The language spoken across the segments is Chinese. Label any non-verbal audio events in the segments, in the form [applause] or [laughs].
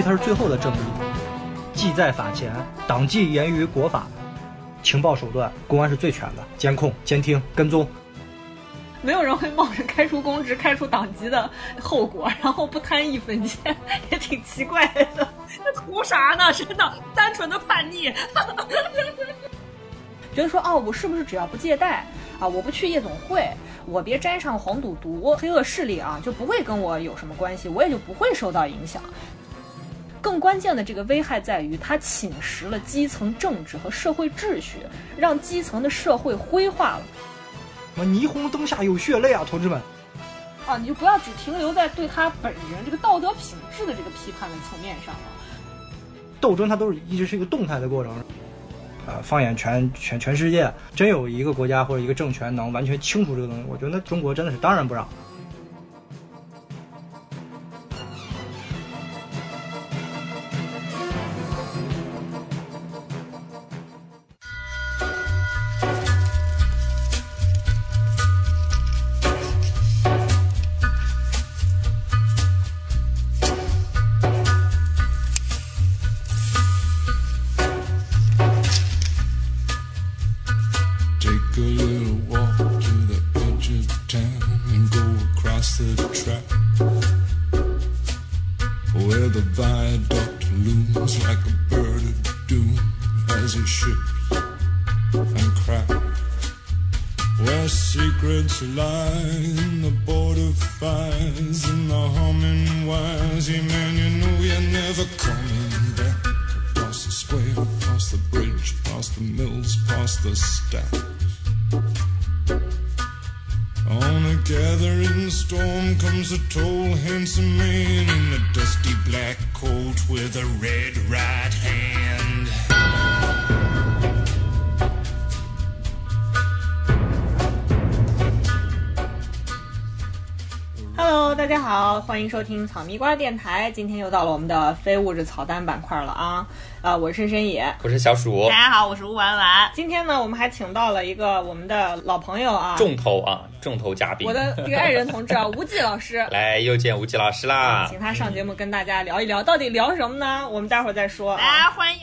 为它是最后的正义，纪在法前，党纪严于国法，情报手段公安是最全的，监控、监听、跟踪。没有人会冒着开除公职、开除党籍的后果，然后不贪一分钱，也挺奇怪的。那 [laughs] 图啥呢？真的，单纯的叛逆。觉得说哦，我是不是只要不借贷啊，我不去夜总会，我别沾上黄赌毒、黑恶势力啊，就不会跟我有什么关系，我也就不会受到影响。更关键的这个危害在于，它侵蚀了基层政治和社会秩序，让基层的社会灰化了。什么霓虹灯下有血泪啊，同志们！啊，你就不要只停留在对他本人这个道德品质的这个批判的层面上了。斗争它都是一直是一个动态的过程。呃，放眼全全全世界，真有一个国家或者一个政权能完全清除这个东西，我觉得中国真的是当仁不让。听草蜜瓜电台，今天又到了我们的非物质草单板块了啊！啊，我是深深野，我是小鼠，大家好，我是吴婉婉。今天呢，我们还请到了一个我们的老朋友啊，重头啊，重头嘉宾，我的这个爱人同志啊，吴忌老师，[laughs] 来又见吴忌老师啦，请他上节目跟大家聊一聊，到底聊什么呢？我们待会儿再说。来欢迎。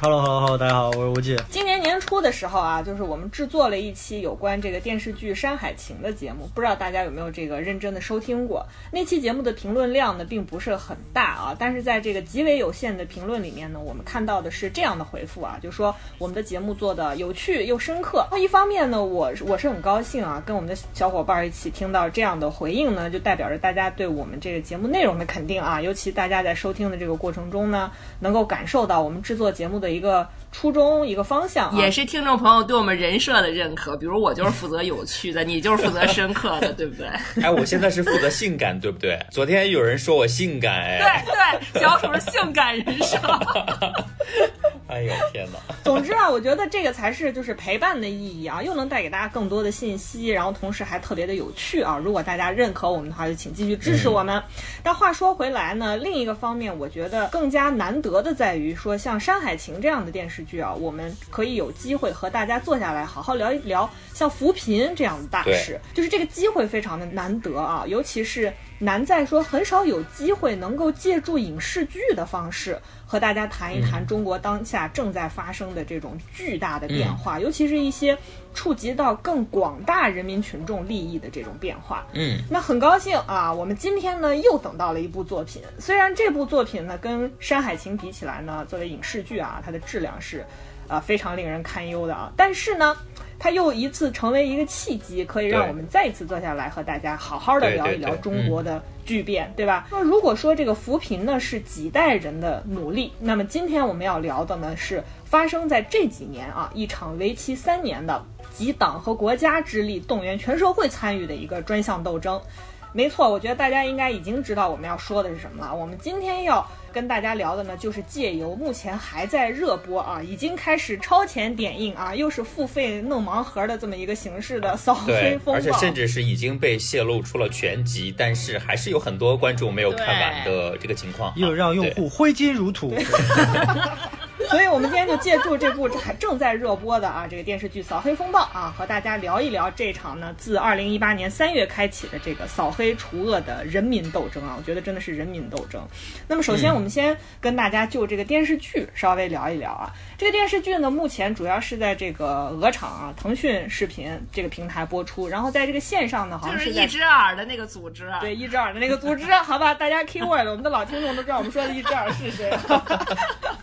Hello，Hello，Hello，大家好，我是吴忌。今年年初的时候啊，就是我们制作了一期有关这个电视剧《山海情》的节目，不知道大家有没有这个认真的收听过？那期节目的评论量呢，并不是很大啊，但是在这个极为有限的评论里面呢，我们看到的是这样的回复啊，就说我们的节目做的有趣又深刻。那一方面呢，我我是很高兴啊，跟我们的小伙伴一起听到这样的回应呢，就代表着大家对我们这个节目内容的肯定啊，尤其大家在收听的这个过程中呢，能够感受到我们制作节目的一个。初衷一个方向，也是听众朋友对我们人设的认可。比如我就是负责有趣的，你就是负责深刻的，对不对？[laughs] 哎，我现在是负责性感，对不对？昨天有人说我性感，哎，对对，小鼠是性感人设。[laughs] 哎呦天哪！[laughs] 总之啊，我觉得这个才是就是陪伴的意义啊，又能带给大家更多的信息，然后同时还特别的有趣啊。如果大家认可我们的话，就请继续支持我们。但话说回来呢，另一个方面，我觉得更加难得的在于说，像《山海情》这样的电视剧啊，我们可以有机会和大家坐下来好好聊一聊像扶贫这样的大事，就是这个机会非常的难得啊，尤其是。难在说很少有机会能够借助影视剧的方式和大家谈一谈中国当下正在发生的这种巨大的变化，尤其是一些触及到更广大人民群众利益的这种变化。嗯，那很高兴啊，我们今天呢又等到了一部作品。虽然这部作品呢跟《山海情》比起来呢，作为影视剧啊，它的质量是啊非常令人堪忧的啊，但是呢。它又一次成为一个契机，可以让我们再一次坐下来和大家好好的聊一聊中国的巨变，对吧？那如果说这个扶贫呢是几代人的努力，那么今天我们要聊的呢是发生在这几年啊一场为期三年的集党和国家之力动员全社会参与的一个专项斗争。没错，我觉得大家应该已经知道我们要说的是什么了。我们今天要跟大家聊的呢，就是借由目前还在热播啊，已经开始超前点映啊，又是付费弄盲盒的这么一个形式的 [laughs] 扫黑风暴，而且甚至是已经被泄露出了全集，但是还是有很多观众没有看完的这个情况，又让用户挥金如土。[laughs] [laughs] 所以我们今天就借助这部还正在热播的啊这个电视剧《扫黑风暴》啊，和大家聊一聊这场呢自二零一八年三月开启的这个扫黑除恶的人民斗争啊，我觉得真的是人民斗争。那么首先我们先跟大家就这个电视剧稍微聊一聊啊，这个电视剧呢目前主要是在这个鹅厂啊腾讯视频这个平台播出，然后在这个线上呢好像是一只耳的那个组织。对，一只耳的那个组织，好吧，大家 keyword，我们的老听众都知道我们说的一只耳是谁。啊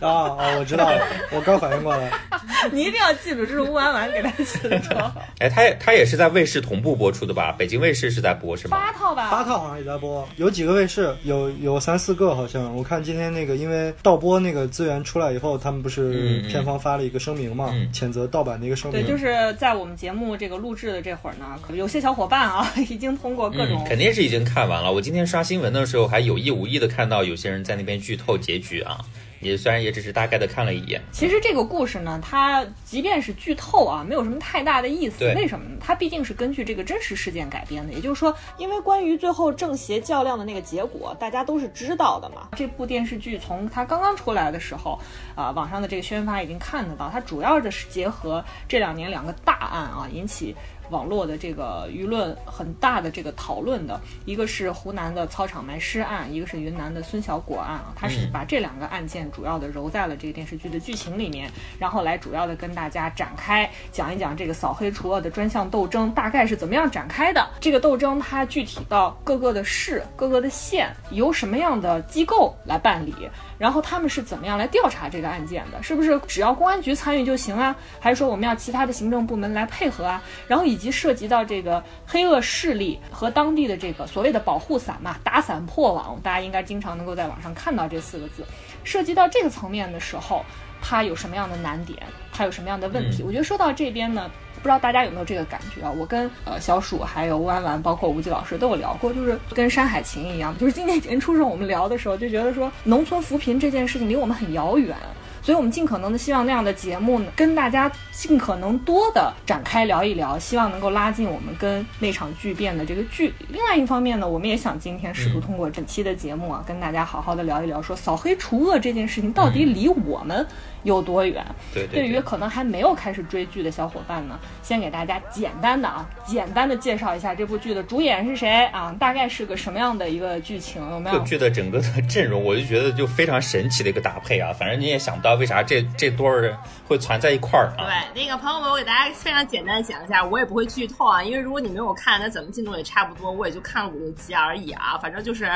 [laughs] 啊，我知道了，我刚反应过来。[laughs] 你一定要记住，这是吴婉婉给他起的绰号。[laughs] 哎，他也他也是在卫视同步播出的吧？北京卫视是在播是吗？八套吧，八套好像也在播，有几个卫视，有有三四个好像。我看今天那个，因为盗播那个资源出来以后，他们不是片方发了一个声明嘛，嗯谴责盗版的一个声明。对，就是在我们节目这个录制的这会儿呢，可有些小伙伴啊，[laughs] 已经通过各种嗯，肯定是已经看完了。我今天刷新闻的时候，还有意无意的看到有些人在那边剧透结局啊。也虽然也只是大概的看了一眼，其实这个故事呢，它即便是剧透啊，没有什么太大的意思。对为什么呢？它毕竟是根据这个真实事件改编的。也就是说，因为关于最后正邪较量的那个结果，大家都是知道的嘛。这部电视剧从它刚刚出来的时候，啊、网上的这个宣发已经看得到，它主要的是结合这两年两个大案啊，引起。网络的这个舆论很大的这个讨论的，一个是湖南的操场埋尸案，一个是云南的孙小果案啊，它是把这两个案件主要的揉在了这个电视剧的剧情里面，然后来主要的跟大家展开讲一讲这个扫黑除恶的专项斗争大概是怎么样展开的。这个斗争它具体到各个的市、各个的县，由什么样的机构来办理，然后他们是怎么样来调查这个案件的？是不是只要公安局参与就行啊？还是说我们要其他的行政部门来配合啊？然后以及涉及到这个黑恶势力和当地的这个所谓的保护伞嘛，打伞破网，大家应该经常能够在网上看到这四个字。涉及到这个层面的时候，它有什么样的难点？它有什么样的问题？我觉得说到这边呢。不知道大家有没有这个感觉啊？我跟呃小鼠还有弯弯，包括吴极老师都有聊过，就是跟《山海情》一样，就是今年年初时候我们聊的时候，就觉得说农村扶贫这件事情离我们很遥远，所以我们尽可能的希望那样的节目呢，跟大家尽可能多的展开聊一聊，希望能够拉近我们跟那场巨变的这个距离。另外一方面呢，我们也想今天试图通过这期的节目啊，跟大家好好的聊一聊，说扫黑除恶这件事情到底离我们有多远？对对对，对于可能还没有开始追剧的小伙伴呢，先给大家简单的啊，简单的介绍一下这部剧的主演是谁啊，大概是个什么样的一个剧情，有没有？这个剧的整个的阵容，我就觉得就非常神奇的一个搭配啊！反正你也想不到为啥这这多儿人会攒在一块儿啊！对，那个朋友们，我给大家非常简单的讲一下，我也不会剧透啊，因为如果你没有看，那怎么进度也差不多，我也就看了五六集而已啊。反正就是，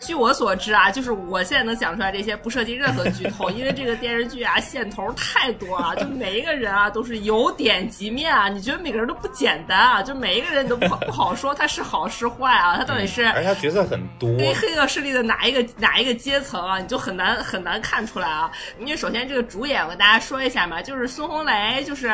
据我所知啊，就是我现在能讲出来这些，不涉及任何剧透，因为这个电视剧啊线头太多了，就每一个人啊都是由点及面啊，你觉得每个人都不简单啊，就每一个人都不好 [laughs] 不好说他是好是坏啊，他到底是。而且他角色很多，黑黑恶势力的哪一个哪一个阶层啊，你就很难很难看出来啊。因为首先这个主演我跟大家说一下嘛，就是孙红雷，就是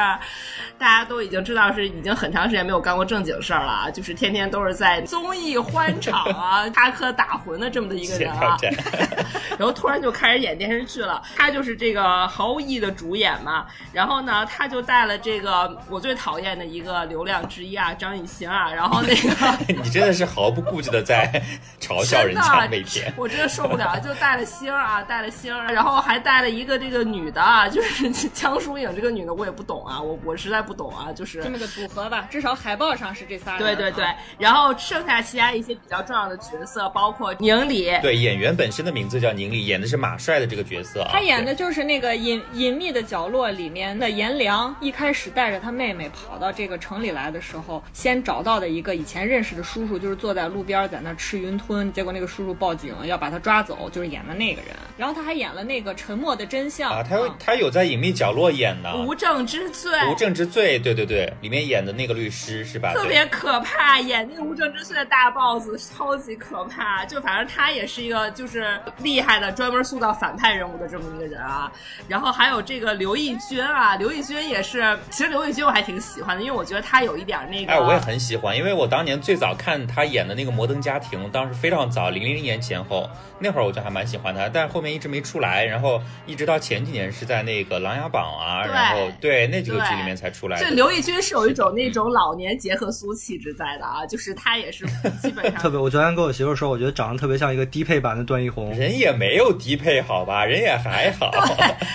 大家都已经知道是已经很长时间没有干过正经事儿了啊，就是天天都是在综艺欢场啊 [laughs] 插科打诨的这么的一个人啊。战，[laughs] 然后突然就开始演电视剧了。他就是这个毫无意义的主演嘛。然后呢，他就带了这个我最讨厌的一个流量之一啊，张艺兴啊。然后那个 [laughs] 你真的是毫不顾忌的在 [laughs] 嘲笑人家，每天。我真的受不了，[laughs] 就带了星儿啊，带了星儿，然后还带了一个这个女的啊，就是江疏影这个女的，我也不懂啊，我我实在不懂啊，就是这么个组合吧，至少海报上是这仨人。对对对啊，然后剩下其他一些比较重要的角色，包括宁理，对，演员本身的名字叫宁理，演的是马帅的这个角色啊。他演的就是那个隐隐秘的角落里面的颜良，一开始带着他妹妹跑到这个城里来的时候，先找到的一个以前认识的叔叔，就是坐在路边在那吃云吞，结果那个叔叔报警要把他抓走，就是演的那个人。然后他还演了那个《沉默的真相》啊，他有他有在隐秘角落演呢，无证之罪。无证之罪，对对对，里面演的那个律师是吧？特别可怕，演那个无证之罪的大 boss 超级可怕。就反正他也是一个就是厉害的，专门塑造反派人物的这么一个人啊。然后还有这个刘奕君啊，刘奕君也是，其实刘奕君我还挺喜欢的，因为我觉得他有一点那个。哎，我也很喜欢，因为我当年最早看他演的那个《摩登家庭》，当时非常早，零零年前后，那会儿我就还蛮喜欢他，但是后面一直没出来，然后一直到前几年是在那个《琅琊榜》啊，然后对那几个剧里面才出来的。这刘奕君是有一种那种老年结合苏气质在的啊，就是他也是基本上 [laughs] 特别，我昨天跟我媳妇说，我觉得长得特别像一个低配版的段奕宏。人也没有低配好吧，人也还好。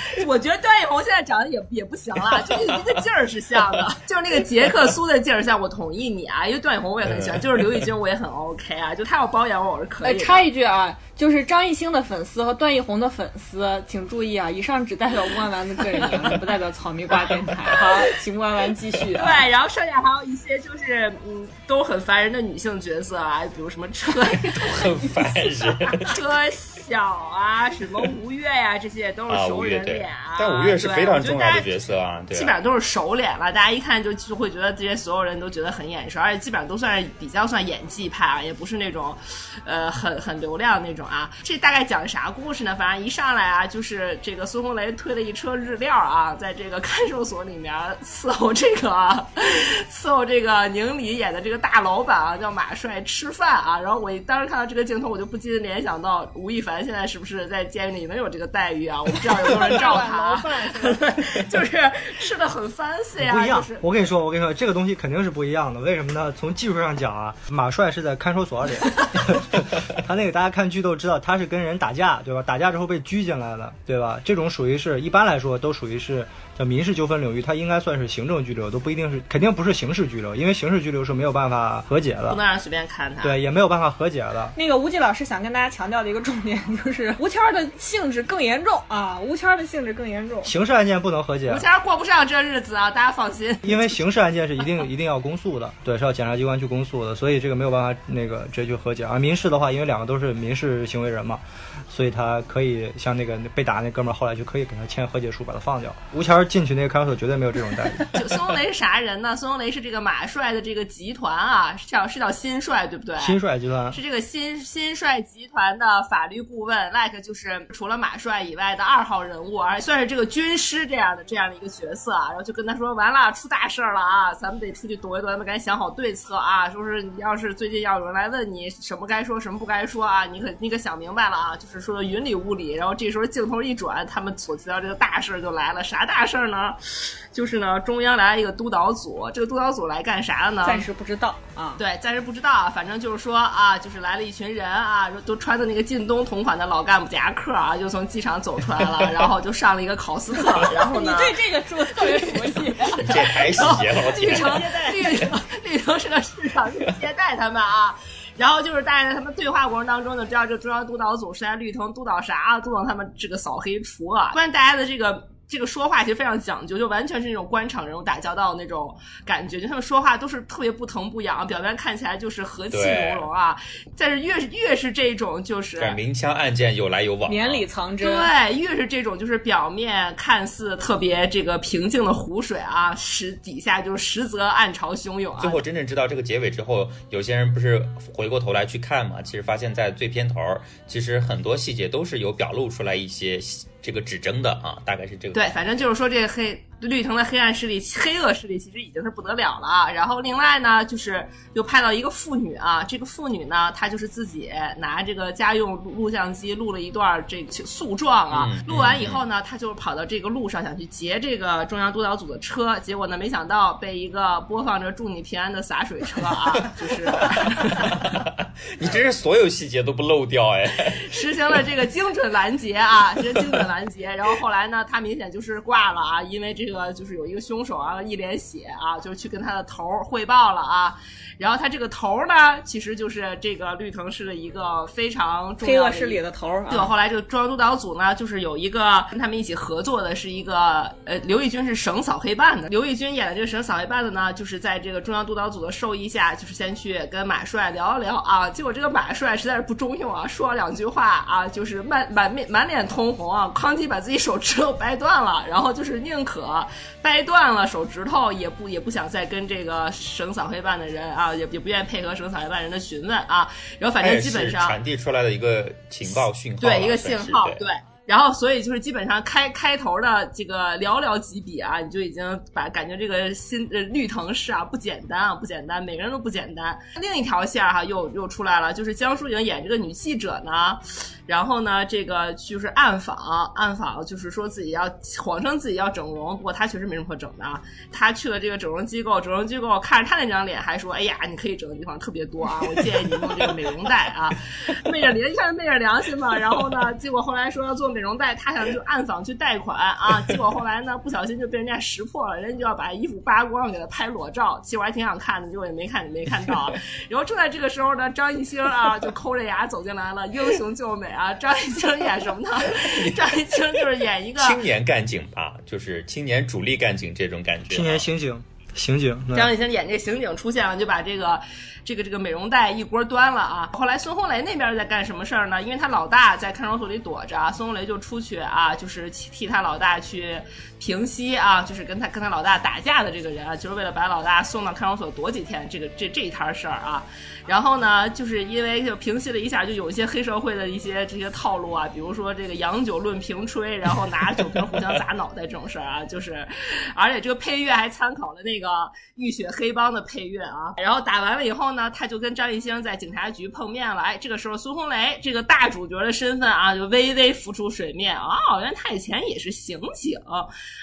[laughs] 我觉得段奕宏现在长得也也不行了，就是那个劲儿是像的，就是那个杰克苏的劲儿像。我同意你啊，因为段奕宏我也很喜欢，就是刘奕君我也很 OK 啊，就他要包养我我是可以的。插一句啊。就是张艺兴的粉丝和段奕宏的粉丝，请注意啊！以上只代表吴婉婉的个人言论，不代表草莓瓜电台。好，请吴婉婉继续。对，然后剩下还有一些就是嗯，都很烦人的女性角色啊，比如什么车，[laughs] 很烦人，[laughs] 车小啊，什么吴越呀，这些都是熟人脸啊。但吴越是非常重要的角色啊，基本上都是熟脸了，大家一看就就会觉得这些所有人都觉得很眼熟，而且基本上都算是比较算演技派啊，也不是那种呃很很流量那种。啊，这大概讲啥故事呢？反正一上来啊，就是这个孙红雷推了一车日料啊，在这个看守所里面伺候这个伺候这个宁理演的这个大老板啊，叫马帅吃饭啊。然后我当时看到这个镜头，我就不禁联想到吴亦凡现在是不是在监狱里能有这个待遇啊？我不知道有没有人照 [laughs] 他，就是吃的很 fancy 啊。不一样，就是我跟你说，我跟你说，这个东西肯定是不一样的。为什么呢？从技术上讲啊，马帅是在看守所里，[laughs] [laughs] 他那个大家看剧都。知道他是跟人打架，对吧？打架之后被拘进来了，对吧？这种属于是一般来说都属于是。叫民事纠纷领域，它应该算是行政拘留，都不一定是，肯定不是刑事拘留，因为刑事拘留是没有办法和解的，不能让随便看他。对，也没有办法和解的。那个吴季老师想跟大家强调的一个重点就是，[laughs] 吴谦的性质更严重啊，吴谦的性质更严重。刑事案件不能和解，吴谦过不上这日子啊，大家放心。因为刑事案件是一定一定要公诉的，对，是要检察机关去公诉的，所以这个没有办法那个直接去和解。而民事的话，因为两个都是民事行为人嘛，所以他可以像那个被打那哥们儿，后来就可以给他签和解书，把他放掉。吴谦进去那个看守所。绝对没有这种待遇。[laughs] 就孙红雷是啥人呢？孙红雷是这个马帅的这个集团啊，是叫是叫新帅，对不对？新帅集团是这个新新帅集团的法律顾问，like 就是除了马帅以外的二号人物，而算是这个军师这样的这样的一个角色啊。然后就跟他说：“完了，出大事了啊！咱们得出去躲一躲，咱们赶紧想好对策啊！说是你要是最近要有人来问你什么该说，什么不该说啊，你可你可想明白了啊！就是说的云里雾里。然后这时候镜头一转，他们所提到这个大事就来了，啥大事呢？就是呢，中央来了一个督导组，这个督导组来干啥的呢？暂时不知道啊。对，暂时不知道，反正就是说啊，就是来了一群人啊，都穿的那个靳东同款的老干部夹克啊，就从机场走出来了，[laughs] 然后就上了一个考斯特，[laughs] 然后呢，你对这个说特别熟悉，这太细节了，绿城绿城绿城是个市场去接待他们啊，然后就是大家在他们对话过程当中就知道，这中央督导组是在绿通督导啥，督导他们这个扫黑除恶，关键大家的这个。这个说话其实非常讲究，就完全是那种官场人物打交道的那种感觉，就他们说话都是特别不疼不痒，表面看起来就是和气融融啊。但是越是越是这种就是明枪暗箭有来有往，绵里藏针。对，越是这种就是表面看似特别这个平静的湖水啊，实底下就是实则暗潮汹涌啊。最后真正知道这个结尾之后，有些人不是回过头来去看嘛，其实发现在最片头，其实很多细节都是有表露出来一些。这个指征的啊，大概是这个。对，反正就是说这个黑。绿藤的黑暗势力、黑恶势力其实已经是不得了了啊！然后另外呢，就是又派到一个妇女啊，这个妇女呢，她就是自己拿这个家用录像机录了一段这个诉状啊。录完以后呢，她就跑到这个路上想去劫这个中央督导组的车，结果呢，没想到被一个播放着“祝你平安”的洒水车啊，就是，[laughs] 你真是所有细节都不漏掉哎！实行了这个精准拦截啊，这精准拦截。然后后来呢，他明显就是挂了啊，因为这。这个就是有一个凶手啊，一脸血啊，就是去跟他的头汇报了啊。然后他这个头呢，其实就是这个绿藤市的一个非常重要的势力的头。对，后来这个中央督导组呢，就是有一个跟他们一起合作的，是一个呃，刘奕君是省扫黑办的。刘奕君演的这个省扫黑办的呢，就是在这个中央督导组的授意下，就是先去跟马帅聊一聊啊。结果这个马帅实在是不中用啊，说了两句话啊，就是满满面满脸通红啊，哐叽把自己手指头掰断了，然后就是宁可掰断了手指头，也不也不想再跟这个省扫黑办的人啊。啊，也也不愿意配合省扫黑办人的询问啊，然后反正基本上传递出来的一个情报讯号，对一个信号，对。然后，所以就是基本上开开头的这个寥寥几笔啊，你就已经把感觉这个新呃绿藤市啊不简单啊不简单，每个人都不简单。另一条线哈又又出来了，就是江疏影演这个女记者呢，然后呢这个就是暗访暗访，就是说自己要谎称自己要整容，不过他确实没什么可整的啊。她去了这个整容机构，整容机构看着他那张脸还说，哎呀，你可以整的地方特别多啊，我建议你用这个美容贷啊，昧着良一看昧着良心嘛。然后呢，结果后来说要做。美容袋，他想就暗访去贷款啊，结果后来呢，不小心就被人家识破了，人家就要把衣服扒光给他拍裸照。其实我还挺想看的，结果也没看，没看到。[laughs] 然后正在这个时候呢，张艺兴啊就抠着牙走进来了，英雄救美啊！[laughs] 张艺兴演什么呢？[laughs] 张艺兴就是演一个青年干警吧，就是青年主力干警这种感觉。青年刑警，刑警。张艺兴演这刑警出现了，就把这个。这个这个美容袋一锅端了啊！后来孙红雷那边在干什么事儿呢？因为他老大在看守所里躲着，孙红雷就出去啊，就是替他老大去平息啊，就是跟他跟他老大打架的这个人啊，就是为了把老大送到看守所躲几天，这个这这一摊事儿啊。然后呢，就是因为就平息了一下，就有一些黑社会的一些这些套路啊，比如说这个洋酒论平吹，然后拿酒瓶互相砸脑袋这种事儿啊，就是，而且这个配乐还参考了那个《浴血黑帮》的配乐啊。然后打完了以后呢，他就跟张艺兴在警察局碰面了。哎，这个时候孙红雷这个大主角的身份啊，就微微浮出水面啊，原来他以前也是刑警。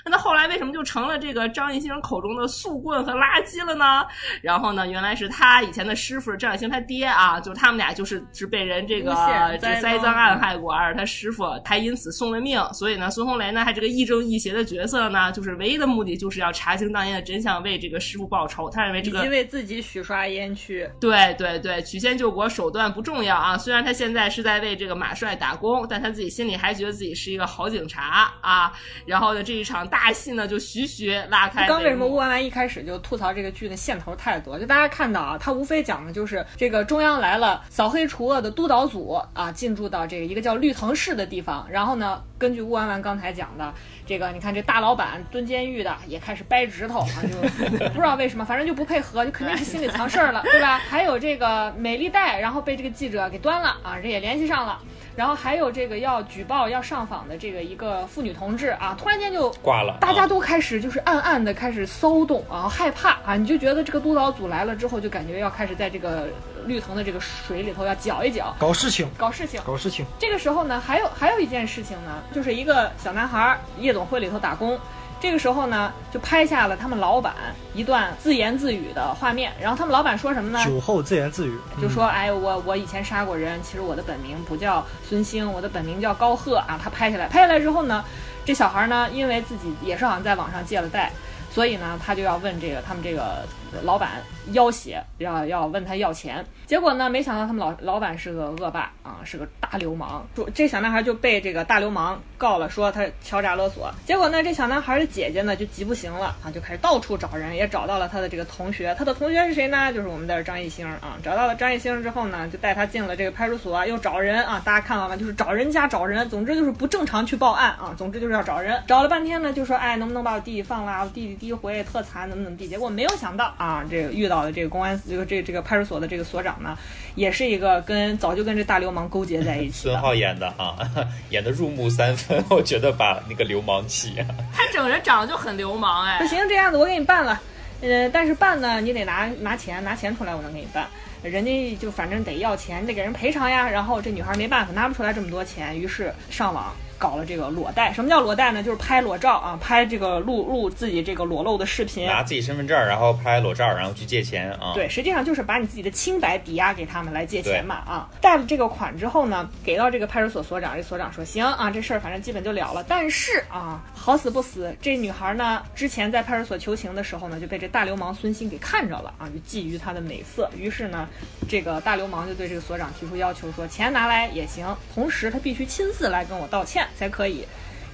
那后来为什么就成了这个张艺兴口中的速棍和垃圾了呢？然后呢，原来是他以前的师傅张艺。兴他爹啊，就是他们俩就是是被人这个这栽赃暗害过，而他师傅还因此送了命。所以呢，孙红雷呢，他这个亦正亦邪的角色呢，就是唯一的目的就是要查清当年的真相，为这个师傅报仇。他认为这个因为自己许刷冤屈。对对对，曲线救国手段不重要啊。虽然他现在是在为这个马帅打工，但他自己心里还觉得自己是一个好警察啊。然后呢，这一场大戏呢，就徐徐拉开。刚为什么乌丸丸一开始就吐槽这个剧的线头太多？就大家看到啊，他无非讲的就是。这个中央来了，扫黑除恶的督导组啊，进驻到这个一个叫绿藤市的地方。然后呢，根据乌安安刚才讲的，这个你看这大老板蹲监狱的也开始掰指头啊，就 [laughs] 不知道为什么，反正就不配合，就肯定是心里藏事儿了，[laughs] 对吧？还有这个美丽贷，然后被这个记者给端了啊，这也联系上了。然后还有这个要举报要上访的这个一个妇女同志啊，突然间就挂了，大家都开始就是暗暗的开始骚动啊，害怕啊，你就觉得这个督导组来了之后，就感觉要开始在这个绿藤的这个水里头要搅一搅，搞事情，搞事情，搞事情。这个时候呢，还有还有一件事情呢，就是一个小男孩夜总会里头打工。这个时候呢，就拍下了他们老板一段自言自语的画面。然后他们老板说什么呢？酒后自言自语，就说：“哎，我我以前杀过人，其实我的本名不叫孙兴，我的本名叫高贺啊。”他拍下来，拍下来之后呢，这小孩呢，因为自己也是好像在网上借了贷，所以呢，他就要问这个他们这个老板要挟，要要问他要钱。结果呢？没想到他们老老板是个恶霸啊，是个大流氓。说这小男孩就被这个大流氓告了，说他敲诈勒索。结果呢，这小男孩的姐姐呢就急不行了啊，就开始到处找人，也找到了他的这个同学。他的同学是谁呢？就是我们的张艺兴啊。找到了张艺兴之后呢，就带他进了这个派出所，又找人啊。大家看到了，就是找人家找人，总之就是不正常去报案啊。总之就是要找人。找了半天呢，就说哎，能不能把我弟弟放了？我弟弟第一回特惨，怎么？怎么？地。结果没有想到啊，这个遇到的这个公安这个这这个派出所的这个所长。呢，也是一个跟早就跟这大流氓勾结在一起。孙浩演的啊，[laughs] 演的入木三分，[laughs] 我觉得把那个流氓气。他整人长得就很流氓哎。不行，这样子我给你办了，呃，但是办呢，你得拿拿钱，拿钱出来我能给你办。人家就反正得要钱，你得给人赔偿呀。然后这女孩没办法，拿不出来这么多钱，于是上网。搞了这个裸贷，什么叫裸贷呢？就是拍裸照啊，拍这个录录自己这个裸露的视频，拿自己身份证，然后拍裸照，然后去借钱啊。对，实际上就是把你自己的清白抵押给他们来借钱嘛啊。贷了这个款之后呢，给到这个派出所所长，这所长说行啊，这事儿反正基本就了了。但是啊，好死不死，这女孩呢之前在派出所求情的时候呢，就被这大流氓孙鑫给看着了啊，就觊觎她的美色。于是呢，这个大流氓就对这个所长提出要求，说钱拿来也行，同时他必须亲自来跟我道歉。才可以。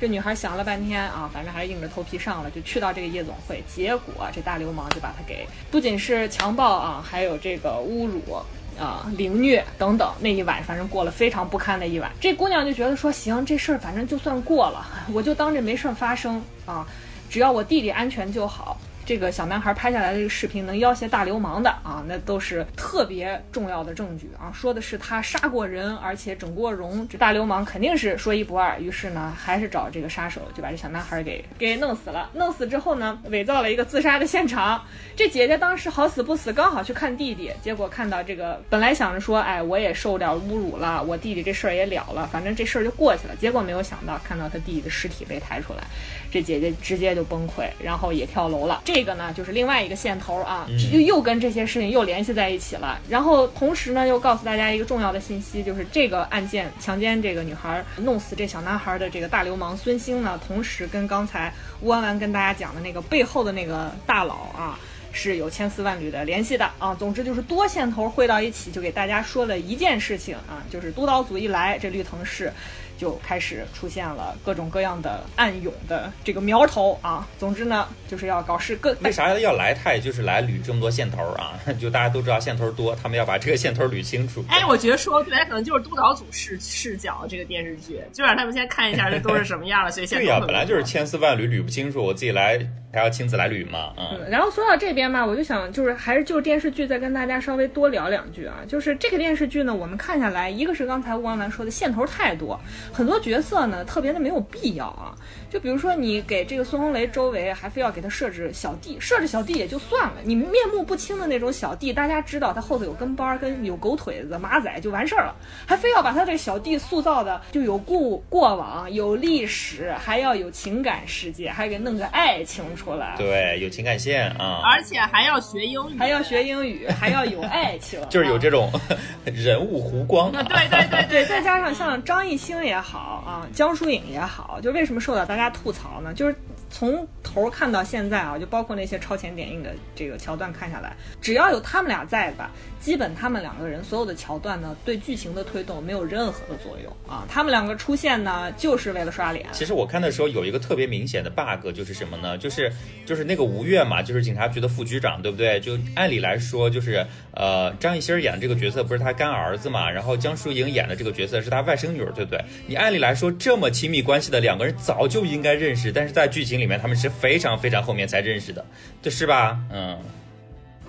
这女孩想了半天啊，反正还是硬着头皮上了，就去到这个夜总会。结果这大流氓就把她给，不仅是强暴啊，还有这个侮辱啊、凌虐等等。那一晚反正过了非常不堪的一晚。这姑娘就觉得说，行，这事儿反正就算过了，我就当这没事儿发生啊，只要我弟弟安全就好。这个小男孩拍下来的这个视频能要挟大流氓的啊，那都是特别重要的证据啊。说的是他杀过人，而且整过容，这大流氓肯定是说一不二。于是呢，还是找这个杀手，就把这小男孩给给弄死了。弄死之后呢，伪造了一个自杀的现场。这姐姐当时好死不死，刚好去看弟弟，结果看到这个，本来想着说，哎，我也受点侮辱了，我弟弟这事儿也了了，反正这事儿就过去了。结果没有想到，看到他弟弟的尸体被抬出来，这姐姐直接就崩溃，然后也跳楼了。这。这个呢就是另外一个线头啊，嗯又又跟这些事情又联系在一起了。然后同时呢，又告诉大家一个重要的信息，就是这个案件强奸这个女孩、弄死这小男孩的这个大流氓孙兴呢，同时跟刚才吴婉婉跟大家讲的那个背后的那个大佬啊。是有千丝万缕的联系的啊，总之就是多线头汇到一起，就给大家说了一件事情啊，就是督导组一来，这绿藤市就开始出现了各种各样的暗涌的这个苗头啊。总之呢，就是要搞事各为啥要来？他也就是来捋这么多线头啊！[laughs] 就大家都知道线头多，他们要把这个线头捋清楚。哎，我觉得说对，可能就是督导组视视角这个电视剧，就让他们先看一下这都是什么样的，[laughs] 所以先对呀，本来就是千丝万缕捋不清楚，我自己来还要亲自来捋嘛，嗯。嗯，然后说到这边嘛，我就想就是还是就电视剧再跟大家稍微多聊两句啊。就是这个电视剧呢，我们看下来，一个是刚才吴婉婉说的线头太多，很多角色呢特别的没有必要啊。就比如说你给这个孙红雷周围还非要给他设置小弟，设置小弟也就算了，你面目不清的那种小弟，大家知道他后头有跟班儿跟有狗腿子马仔就完事儿了，还非要把他这个小弟塑造的就有故过往、有历史，还要有情感世界，还给弄个爱情出来。对，有情感线啊，而且还要学英语，还要学英语，还要有爱情，[laughs] 就是有啊这种 [laughs] 人物弧光啊，啊。对对对 [laughs] 对，再加上像张艺兴也好啊，江疏影也好，就为什么受到大家大家吐槽呢？就是从头看到现在啊，就包括那些超前点映的这个桥段看下来，只要有他们俩在吧，基本他们两个人所有的桥段呢，对剧情的推动没有任何的作用啊。他们两个出现呢，就是为了刷脸。其实我看的时候有一个特别明显的 bug，就是什么呢？就是就是那个吴越嘛，就是警察局的副局长，对不对？就按理来说，就是呃，张艺兴演的这个角色不是他干儿子嘛，然后江疏影演的这个角色是他外甥女儿，对不对？你按理来说这么亲密关系的两个人早就应该认识，但是在剧情里面他们是非常非常后面才认识的，这是吧？嗯。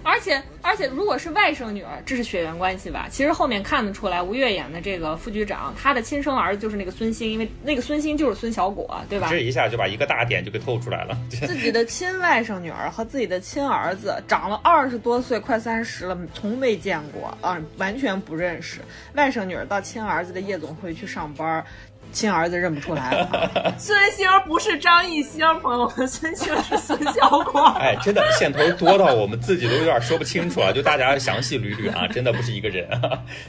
而且而且，如果是外甥女儿，这是血缘关系吧？其实后面看得出来，吴越演的这个副局长，他的亲生儿子就是那个孙兴，因为那个孙兴就是孙小果，对吧？这一下就把一个大点就给透出来了。自己的亲外甥女儿和自己的亲儿子长了二十多岁，快三十了，从未见过啊，完全不认识。外甥女儿到亲儿子的夜总会去上班。亲儿子认不出来了，[laughs] 孙兴不是张艺兴，朋友们，孙兴是孙小果。哎，真的线头多到我们自己都有点说不清楚啊，就大家详细捋捋啊，真的不是一个人。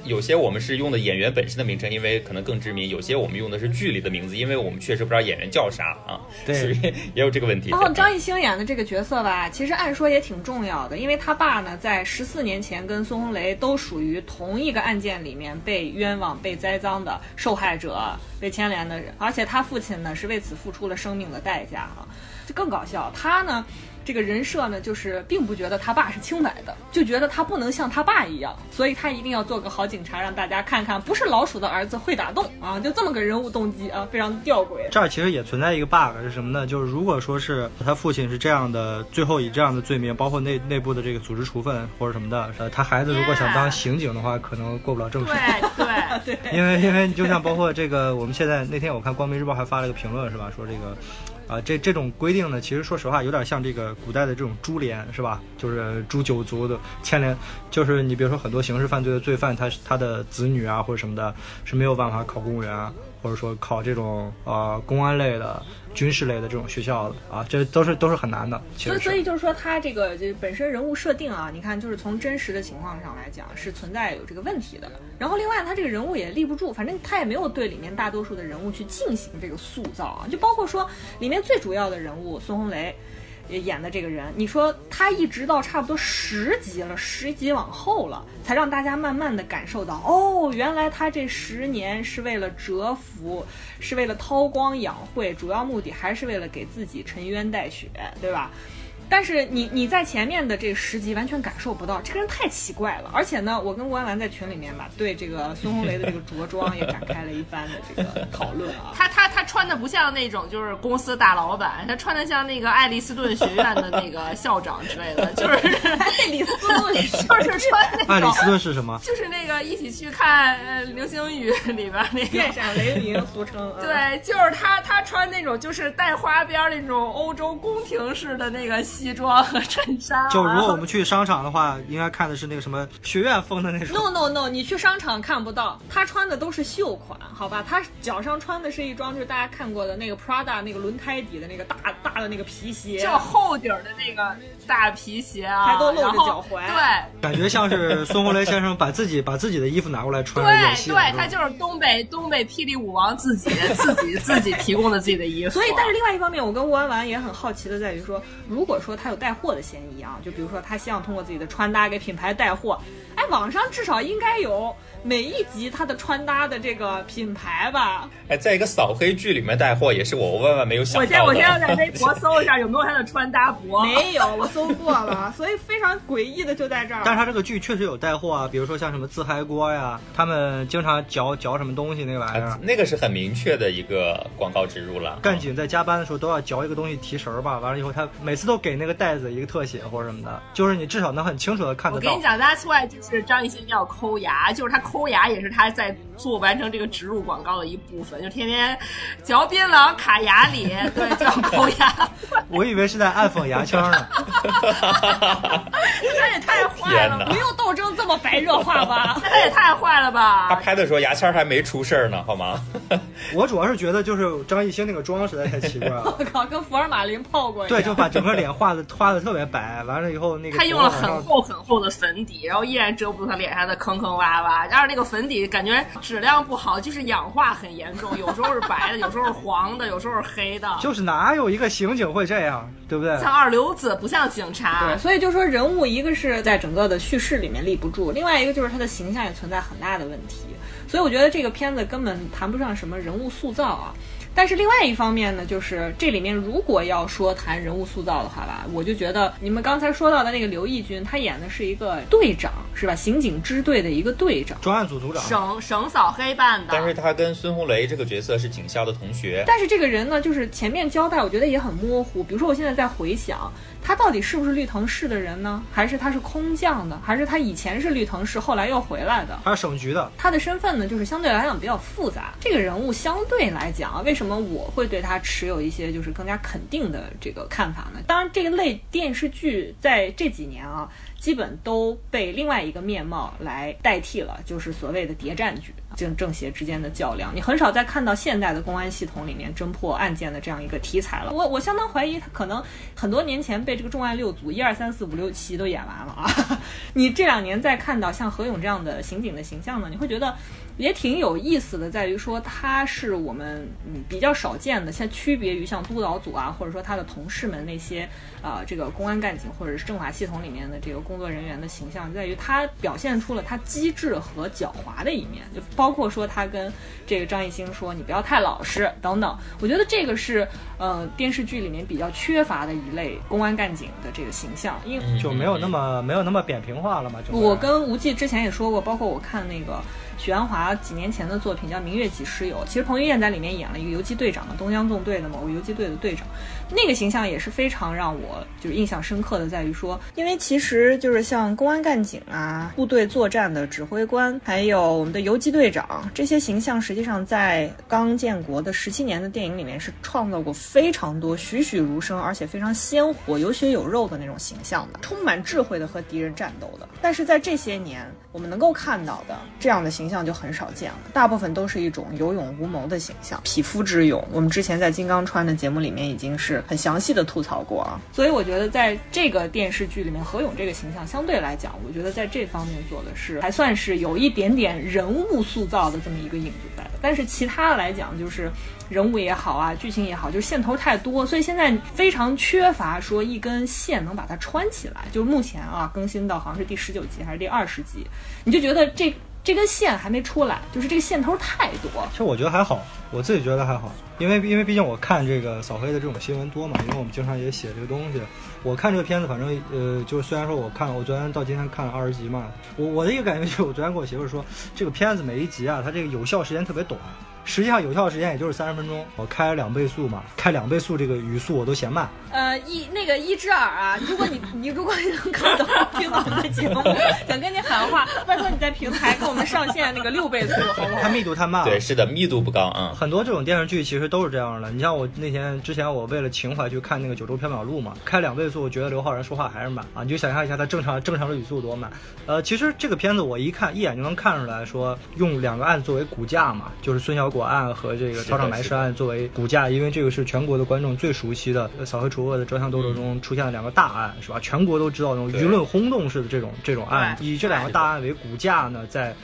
有些我们是用的演员本身的名称，因为可能更知名；有些我们用的是剧里的名字，因为我们确实不知道演员叫啥啊。对属于也有这个问题。然后张艺兴演的这个角色吧，其实按说也挺重要的，因为他爸呢，在十四年前跟孙红雷都属于同一个案件里面被冤枉、被栽赃的受害者。被牵连的人，而且他父亲呢是为此付出了生命的代价啊，这更搞笑。他呢，这个人设呢，就是并不觉得他爸是清白的，就觉得他不能像他爸一样，所以他一定要做个好警察，让大家看看不是老鼠的儿子会打洞啊，就这么个人物动机啊，非常吊诡。这儿其实也存在一个 bug 是什么呢？就是如果说是他父亲是这样的，最后以这样的罪名，包括内内部的这个组织处分或者什么的，呃，他孩子如果想当刑警的话，可能过不了正审。对对 [laughs] 对，因为因为就像包括这个，我们现在那天我看光明日报还发了个评论是吧？说这个，啊、这这种规定呢，其实说实话有点像这个古代的这种株连是吧？就是株九族的牵连，就是你比如说很多刑事犯罪的罪犯，他他的子女啊或者什么的，是没有办法考公务员啊，或者说考这种呃公安类的、军事类的这种学校的啊，这都是都是很难的。其所以，所以就是说，他这个这本身人物设定啊，你看，就是从真实的情况上来讲，是存在有这个问题的。然后，另外，他这个人物也立不住，反正他也没有对里面大多数的人物去进行这个塑造啊，就包括说里面最主要的人物孙红雷。演的这个人，你说他一直到差不多十集了，十集往后了，才让大家慢慢的感受到，哦，原来他这十年是为了蛰伏，是为了韬光养晦，主要目的还是为了给自己沉冤待雪，对吧？但是你你在前面的这十集完全感受不到，这个人太奇怪了。而且呢，我跟吴安兰在群里面吧，对这个孙红雷的这个着装也展开了一番的这个讨论啊。他他他穿的不像那种就是公司大老板，他穿的像那个爱丽斯顿学院的那个校长之类的，就是 [laughs] 爱丽斯顿就是穿那爱丽斯种。顿是什么？就是那个一起去看呃《流星雨》[laughs] 里边那个电，闪雷鸣，俗称啊。对，就是他他穿那种就是带花边儿那种欧洲宫廷式的那个西西装和衬衫啊。就如果我们去商场的话，应该看的是那个什么学院风的那种。No no no，你去商场看不到，他穿的都是秀款，好吧？他脚上穿的是一双就是大家看过的那个 Prada 那个轮胎底的那个大大的那个皮鞋，就厚底儿的那个大皮鞋啊，还都露着然后脚踝对。感觉像是孙红雷先生把自己把自己的衣服拿过来穿对对，他就是东北东北霹雳舞王自己自己自己提供的自己的衣服。所以，但是另外一方面，我跟吴安婉也很好奇的在于说，如果说他有带货的嫌疑啊，就比如说他希望通过自己的穿搭给品牌带货，哎，网上至少应该有每一集他的穿搭的这个品牌吧？哎，在一个扫黑剧里面带货，也是我万万没有想我到的。先我先要在微博 [laughs] 搜一下有没有他的穿搭博。没有，我搜过了，所以非常诡异的就在这儿。但是他这个剧确实有带货啊，比如说像什么自嗨锅呀，他们经常嚼嚼什么东西那个玩意儿啊。那个是很明确的一个广告植入了。干警在加班的时候都要嚼一个东西提神儿吧，完了以后他每次都给那个袋子一个特写或者什么的，就是你至少能很清楚的看得到我跟你。讲，That's why 就是张艺兴要抠牙，就是他抠牙也是他在做完成这个植入广告的一部分，就天天嚼槟榔卡牙里，对，就要抠牙。[laughs] 我以为是在暗讽牙签呢。[laughs] 他也太坏了！不用斗争这么白热化吧？[laughs] 他也太坏了吧他吧！拍的时候牙签还没出事儿呢，好吗？我主要是觉得就是张艺兴那个妆实在太奇怪了。我靠，跟福尔马林泡过一样。对，就把整个脸画的画的特别白，完了以后那个他用了很厚很厚的粉底，然后依然遮不住他脸上的坑坑洼洼。但是那个粉底感觉质量不好，就是氧化很严重，有时候是白的，有时候是黄的，有时候是黑的。就是哪有一个刑警会这样，对不对？像二流子，不像警察对，。所以就说人物一个是在整个的叙事里面立不住，另外一个就是他的形象也存在很大的问题。所以我觉得这个片子根本谈不上什么人物塑造啊。但是另外一方面呢，就是这里面如果要说谈人物塑造的话吧，我就觉得你们刚才说到的那个刘奕君，他演的是一个队长，是吧？刑警支队的一个队长。专案组组长。省省扫黑办的，但是他跟孙红雷这个角色是警校的同学，但是这个人呢，就是前面交代，我觉得也很模糊。比如说，我现在在回想，他到底是不是绿藤市的人呢？还是他是空降的？还是他以前是绿藤市，后来又回来的？他是省局的，他的身份呢，就是相对来讲比较复杂。这个人物相对来讲啊，为什么为什么我会对他持有一些就是更加肯定的这个看法呢？当然，这一类电视剧在这几年啊，基本都被另外一个面貌来代替了，就是所谓的谍战剧，正正邪之间的较量。你很少再看到现代的公安系统里面侦破案件的这样一个题材了。我我相当怀疑他可能很多年前被这个重案六组一二三四五六七都演完了啊。[laughs] 你这两年再看到像何勇这样的刑警的形象呢，你会觉得也挺有意思的，在于说他是我们嗯比较少见的，像区别于像督导组啊，或者说他的同事们那些、呃这个公安干警或者是政法系统里面的这个工作人员的形象，在于他表现出了他机智和狡猾的一面，就包括说他跟这个张艺兴说你不要太老实等等，我觉得这个是呃电视剧里面比较缺乏的一类公安干警的这个形象，因为就没有那么没有那么扁平化了嘛。就我跟吴忌之前也说过，包括我看那个许鞍华几年前的作品叫《明月几时有》，其实彭于晏在里面演了一个游击队长嘛，东江纵队的某个游击队的队长，那个形象也是非常让我就是印象深刻的，在于说，因为其实就是像公安干警啊、部队作战的指挥官，还有我们的游击队长这些形象，实际上在刚建国的十七年的电影里面是创造过非常多栩栩如生，而且非常鲜活、有血有肉的那种形象的，充满智慧的和敌人战斗的。但是在这些年，我们能够看到的这样的形象就很少见了，大部分都是一种有勇无谋的形象，匹夫之勇。我们之前在金刚川的节目里面已经是很详细的吐槽过啊，所以我觉得在这个电视剧里面，何勇这个形象相对来讲，我觉得在这方面做的是还算是有一点点人物塑造的这么一个影子在的，但是其他的来讲就是。人物也好啊，剧情也好，就是线头太多，所以现在非常缺乏说一根线能把它穿起来。就目前啊，更新到好像是第十九集还是第二十集，你就觉得这这根线还没出来，就是这个线头太多。其实我觉得还好，我自己觉得还好，因为因为毕竟我看这个扫黑的这种新闻多嘛，因为我们经常也写这个东西。我看这个片子，反正呃，就是虽然说我看了，我昨天到今天看了二十集嘛，我我的一个感觉就是，我昨天跟我媳妇说，这个片子每一集啊，它这个有效时间特别短，实际上有效时间也就是三十分钟。我开两倍速嘛，开两倍速这个语速我都嫌慢。呃，一那个一只耳啊，如果你 [laughs] 你如果你能看懂听到我们的节目，想跟你喊话，拜托你在平台给我们上线那个六倍速，好不好它？密度太慢了。对，是的，密度不高啊。很多这种电视剧其实都是这样的。你像我那天之前，我为了情怀去看那个《九州缥缈录》嘛，开两倍速，我觉得刘昊然说话还是慢啊。你就想象一下他正常正常的语速多慢。呃，其实这个片子我一看一眼就能看出来说，用两个案作为骨架嘛，就是孙小果案和这个操场埋尸案作为骨架，因为这个是全国的观众最熟悉的呃扫黑除恶的专项斗争中出现的两个大案，是吧？全国都知道那种舆论轰动式的这种这种案，对以这两个大案为骨架呢，在。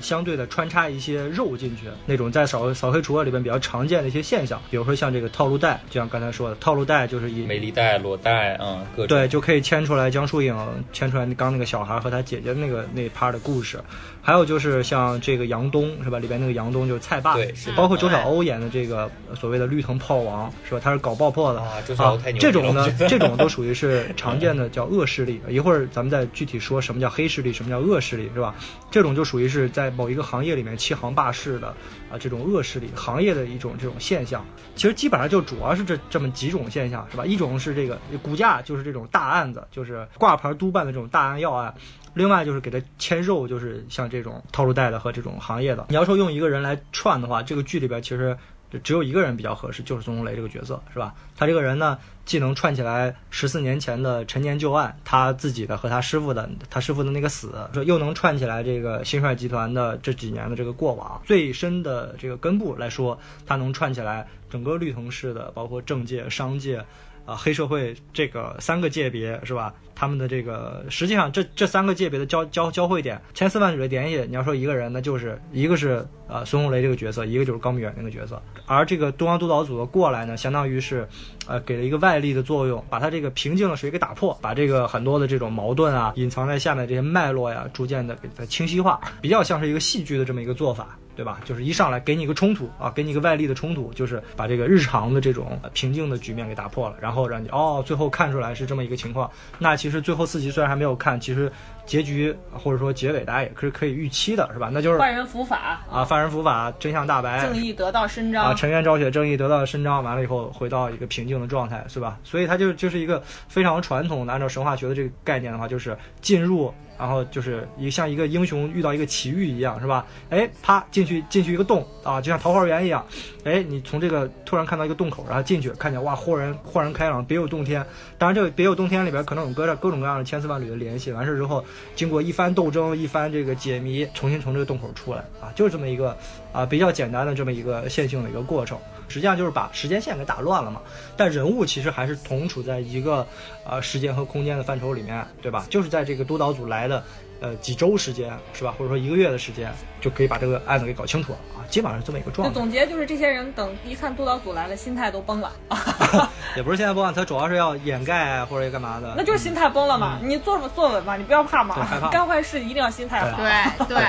相对的穿插一些肉进去，那种在扫扫黑除恶里边比较常见的一些现象，比如说像这个套路贷，就像刚才说的，套路贷就是以美丽贷、裸贷啊，各种。对，就可以牵出来江疏影，牵出来刚那个小孩和他姐姐那个那一趴的故事，还有就是像这个杨东是吧？里边那个杨东就是蔡爸，对是包括周晓鸥演的这个所谓的绿藤炮王是吧？他是搞爆破的啊周晓鸥太牛逼了这种呢 [laughs] 这种都属于是常见的叫恶势力。一会儿咱们再具体说什么叫黑势力，什么叫恶势力是吧？这种就属于是在某一个行业里面欺行霸市的啊这种恶势力行业的一种这种现象。其实基本上就主要是这这么几种现象是吧？一种是这个股价，就是这种大案子，就是挂牌督办的这种大案要案。另外就是给他牵肉，就是像这种套路贷的和这种行业的。你要说用一个人来串的话，这个剧里边其实只有一个人比较合适，就是孙红雷这个角色，是吧？他这个人呢，既能串起来十四年前的陈年旧案，他自己的和他师傅的，他师傅的那个死，说又能串起来这个新帅集团的这几年的这个过往，最深的这个根部来说，他能串起来整个绿藤市的，包括政界、商界。啊，黑社会这个三个界别是吧？他们的这个实际上这这三个界别的交交交汇点，千丝万缕的联系。你要说一个人，那就是一个是呃孙红雷这个角色，一个就是高明远那个角色。而这个东方督导组的过来呢，相当于是呃给了一个外力的作用，把他这个平静的水给打破，把这个很多的这种矛盾啊，隐藏在下面这些脉络呀，逐渐的给它清晰化，比较像是一个戏剧的这么一个做法。对吧？就是一上来给你一个冲突啊，给你一个外力的冲突，就是把这个日常的这种平静的局面给打破了，然后让你哦，最后看出来是这么一个情况。那其实最后四集虽然还没有看，其实结局或者说结尾大家也是可以预期的，是吧？那就是犯人伏法啊，犯人伏法，真相大白，正义得到伸张啊，沉冤昭雪，正义得到伸张，完了以后回到一个平静的状态，是吧？所以它就就是一个非常传统的，按照神话学的这个概念的话，就是进入，然后就是一个像一个英雄遇到一个奇遇一样，是吧？哎，啪进去进去一个洞啊，就像桃花源一样，哎，你从这个突然看到一个洞口，然后进去看见哇，豁然豁然开朗，别有洞天。当然，这个别有洞天里边可能有各各种各样的千丝万缕的联系。完事之后，经过一番斗争，一番这个解谜，重新从这个洞口出来啊，就是这么一个啊比较简单的这么一个线性的一个过程。实际上就是把时间线给打乱了嘛，但人物其实还是同处在一个呃时间和空间的范畴里面，对吧？就是在这个督导组来的呃几周时间，是吧？或者说一个月的时间，就可以把这个案子给搞清楚了啊，基本上是这么一个状态。总结就是这些人等一看督导组来了，心态都崩了 [laughs] [laughs] 也不是现在崩了，他主要是要掩盖啊或者干嘛的。那就是心态崩了嘛。你坐坐稳嘛，你不要怕嘛对害怕，干坏事一定要心态好。对 [laughs] 对，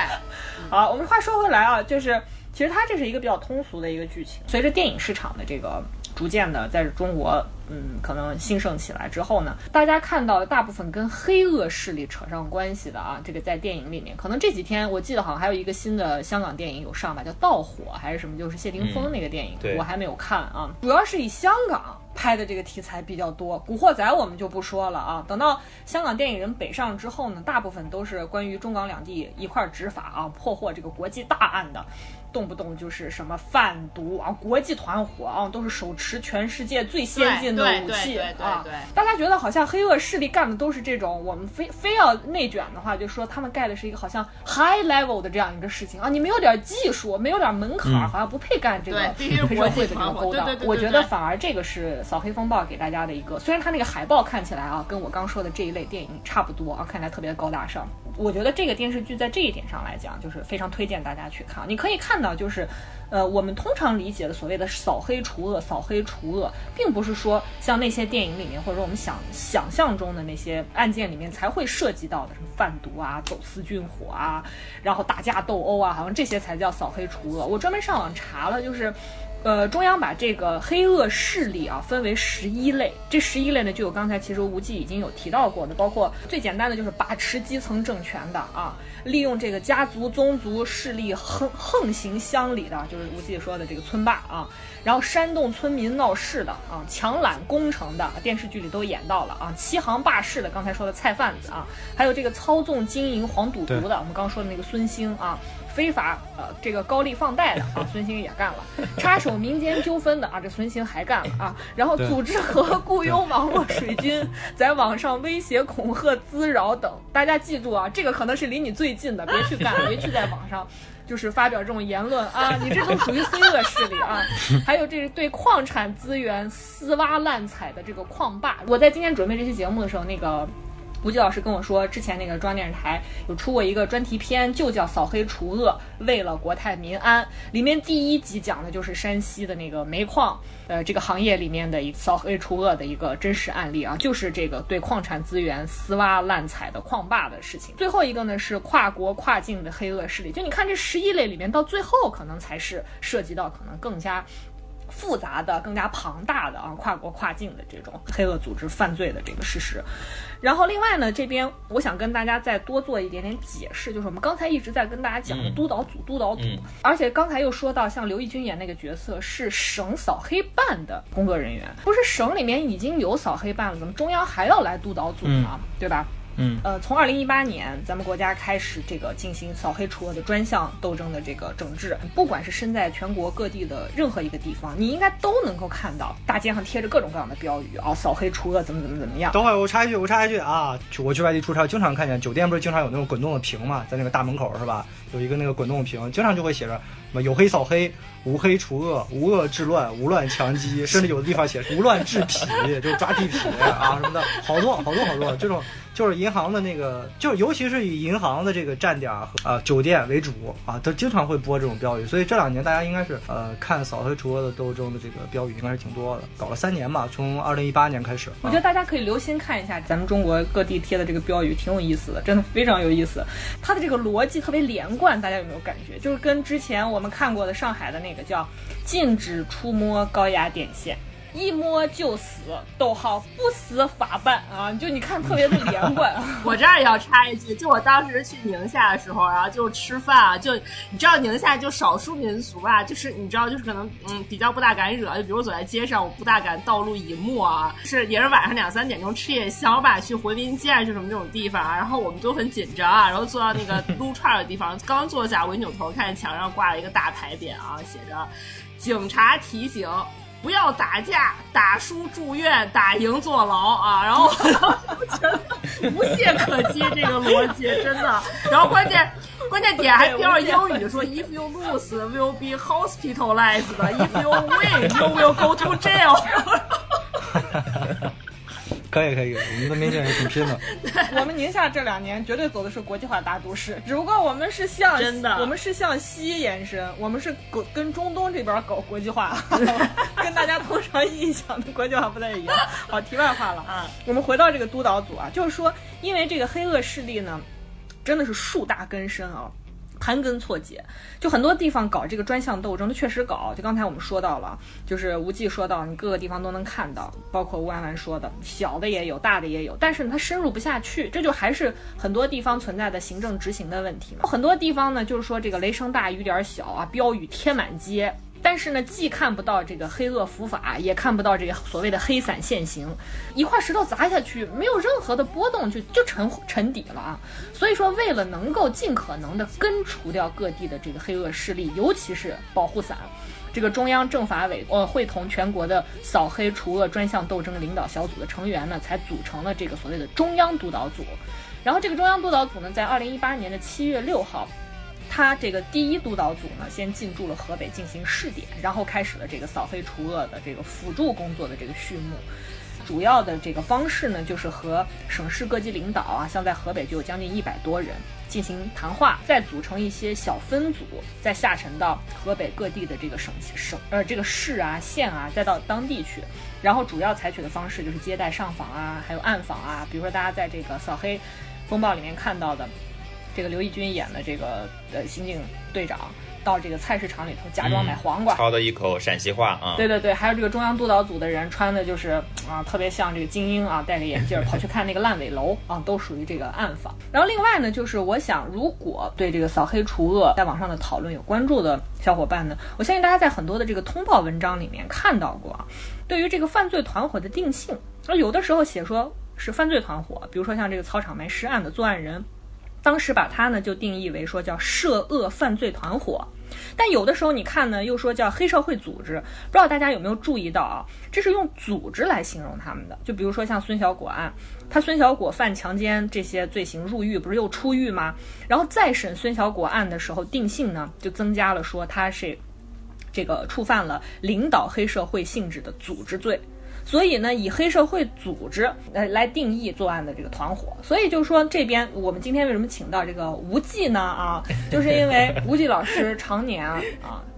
好，我们话说回来啊，就是其实它这是一个比较通俗的一个剧情。随着电影市场的这个逐渐的在中国，嗯，可能兴盛起来之后呢，大家看到的大部分跟黑恶势力扯上关系的啊，这个在电影里面，可能这几天我记得好像还有一个新的香港电影有上吧，叫《盗火》还是什么，就是谢霆锋那个电影，对我还没有看啊，主要是以香港。拍的这个题材比较多，《古惑仔》我们就不说了啊。等到香港电影人北上之后呢，大部分都是关于中港两地一块儿执法啊，破获这个国际大案的，动不动就是什么贩毒啊、国际团伙啊，都是手持全世界最先进的武器啊对。大家觉得好像黑恶势力干的都是这种，我们非非要内卷的话，就说他们干的是一个好像 high level 的这样一个事情啊，你没有点技术，没有点门槛儿，好像不配干这个黑社会的这个勾当我觉得反而这个是扫黑风暴给大家的一个，虽然它那个海报看起来啊，跟我刚说的这一类电影差不多啊，看起来特别的高大上。我觉得这个电视剧在这一点上来讲，就是非常推荐大家去看。你可以看到，就是，呃，我们通常理解的所谓的扫黑除恶、扫黑除恶，并不是说像那些电影里面，或者说我们想想象中的那些案件里面才会涉及到的什么贩毒啊、走私军火啊，然后打架斗殴啊，好像这些才叫扫黑除恶。我专门上网查了，就是。呃，中央把这个黑恶势力啊分为十一类，这十一类呢就有刚才其实无忌已经有提到过的，包括最简单的就是把持基层政权的啊，利用这个家族宗族势力横横行乡里的，就是无忌说的这个村霸啊，然后煽动村民闹事的啊，强揽工程的，电视剧里都演到了啊，欺行霸市的，刚才说的菜贩子啊，还有这个操纵经营黄赌毒的，我们刚说的那个孙兴啊。非法呃，这个高利放贷的啊，[laughs] 孙兴也干了；插手民间纠纷的啊，这孙兴还干了啊。然后组织和雇佣网络水军，在网上威胁、恐吓、滋扰等。大家记住啊，这个可能是离你最近的，别去干，别去在网上就是发表这种言论啊，你这都属于黑恶势力啊。还有这是对矿产资源私挖滥采的这个矿霸。我在今天准备这期节目的时候，那个。吴忌老师跟我说，之前那个中央电视台有出过一个专题片，就叫《扫黑除恶，为了国泰民安》。里面第一集讲的就是山西的那个煤矿，呃，这个行业里面的一扫黑除恶的一个真实案例啊，就是这个对矿产资源私挖滥采的矿霸的事情。最后一个呢是跨国跨境的黑恶势力，就你看这十一类里面，到最后可能才是涉及到可能更加。复杂的、更加庞大的啊，跨国跨境的这种黑恶组织犯罪的这个事实。然后另外呢，这边我想跟大家再多做一点点解释，就是我们刚才一直在跟大家讲的督导组、督导组，而且刚才又说到，像刘奕君演那个角色是省扫黑办的工作人员，不是省里面已经有扫黑办了，怎么中央还要来督导组呢？对吧？嗯，呃，从二零一八年，咱们国家开始这个进行扫黑除恶的专项斗争的这个整治，不管是身在全国各地的任何一个地方，你应该都能够看到大街上贴着各种各样的标语啊，扫黑除恶怎么怎么怎么样。等会儿我插一句，我插一句啊，我去外地出差，经常看见酒店不是经常有那种滚动的屏嘛，在那个大门口是吧？有一个那个滚动屏，经常就会写着有黑扫黑，无黑除恶，无恶治乱，无乱强击，甚至有的地方写无乱治痞，[laughs] 就是抓地痞啊什么的，好多好多好多这种。就是银行的那个，就尤其是以银行的这个站点和啊酒店为主啊，都经常会播这种标语。所以这两年大家应该是呃看扫黑除恶的斗争的这个标语应该是挺多的。搞了三年嘛，从二零一八年开始。我觉得大家可以留心看一下咱们中国各地贴的这个标语，挺有意思的，真的非常有意思。它的这个逻辑特别连贯，大家有没有感觉？就是跟之前我们们看过的上海的那个叫禁止触摸高压电线。一摸就死，逗号不死法办啊！就你看特别的连贯。[laughs] [laughs] 我这儿也要插一句，就我当时去宁夏的时候，然后就吃饭啊，就你知道宁夏就少数民族吧，就是你知道就是可能嗯比较不大敢惹，就比如走在街上，我不大敢道路以沫啊，是也是晚上两三点钟吃夜宵吧，去回民街就什么这种地方啊，然后我们都很紧张啊，然后坐到那个撸串的地方，[laughs] 刚坐下我一扭头看见墙上挂了一个大牌匾啊，写着警察提醒。不要打架，打输住院，打赢坐牢啊！然后我觉得无懈可击，这个逻辑真的。然后关键关键点还标着英语说：If you lose, will be hospitalized. If you win, you will go to jail. 可以可以，我们的民警也挺拼的。[laughs] 我们宁夏这两年绝对走的是国际化大都市，只不过我们是向真的，我们是向西延伸，我们是跟跟中东这边搞国际化，[laughs] 跟大家通常意义上的国际化不太一样。[laughs] 好，题外话了啊，我们回到这个督导组啊，就是说，因为这个黑恶势力呢，真的是树大根深啊。盘根错节，就很多地方搞这个专项斗争，它确实搞。就刚才我们说到了，就是无忌说到，你各个地方都能看到，包括吴安安说的，小的也有，大的也有，但是它深入不下去，这就还是很多地方存在的行政执行的问题嘛。很多地方呢，就是说这个雷声大雨点小啊，标语贴满街。但是呢，既看不到这个黑恶伏法，也看不到这个所谓的黑伞现形，一块石头砸下去，没有任何的波动，就就沉沉底了啊。所以说，为了能够尽可能的根除掉各地的这个黑恶势力，尤其是保护伞，这个中央政法委呃会同全国的扫黑除恶专项斗争领导小组的成员呢，才组成了这个所谓的中央督导组。然后这个中央督导组呢，在二零一八年的七月六号。他这个第一督导组呢，先进驻了河北进行试点，然后开始了这个扫黑除恶的这个辅助工作的这个序幕。主要的这个方式呢，就是和省市各级领导啊，像在河北就有将近一百多人进行谈话，再组成一些小分组，再下沉到河北各地的这个省省呃这个市啊县啊，再到当地去。然后主要采取的方式就是接待上访啊，还有暗访啊，比如说大家在这个扫黑风暴里面看到的。这个刘奕君演的这个呃刑警队长，到这个菜市场里头假装买黄瓜。操的一口陕西话啊！对对对，还有这个中央督导组的人穿的就是啊，特别像这个精英啊，戴个眼镜儿 [laughs] 跑去看那个烂尾楼啊，都属于这个暗访。然后另外呢，就是我想，如果对这个扫黑除恶在网上的讨论有关注的小伙伴呢，我相信大家在很多的这个通报文章里面看到过啊，对于这个犯罪团伙的定性，那有的时候写说是犯罪团伙，比如说像这个操场埋尸案的作案人。当时把它呢就定义为说叫涉恶犯罪团伙，但有的时候你看呢又说叫黑社会组织，不知道大家有没有注意到啊？这是用组织来形容他们的。就比如说像孙小果案，他孙小果犯强奸这些罪行入狱，不是又出狱吗？然后再审孙小果案的时候定性呢就增加了说他是这个触犯了领导黑社会性质的组织罪。所以呢，以黑社会组织来来定义作案的这个团伙。所以就是说，这边我们今天为什么请到这个吴忌呢？啊，[laughs] 就是因为吴忌老师常年啊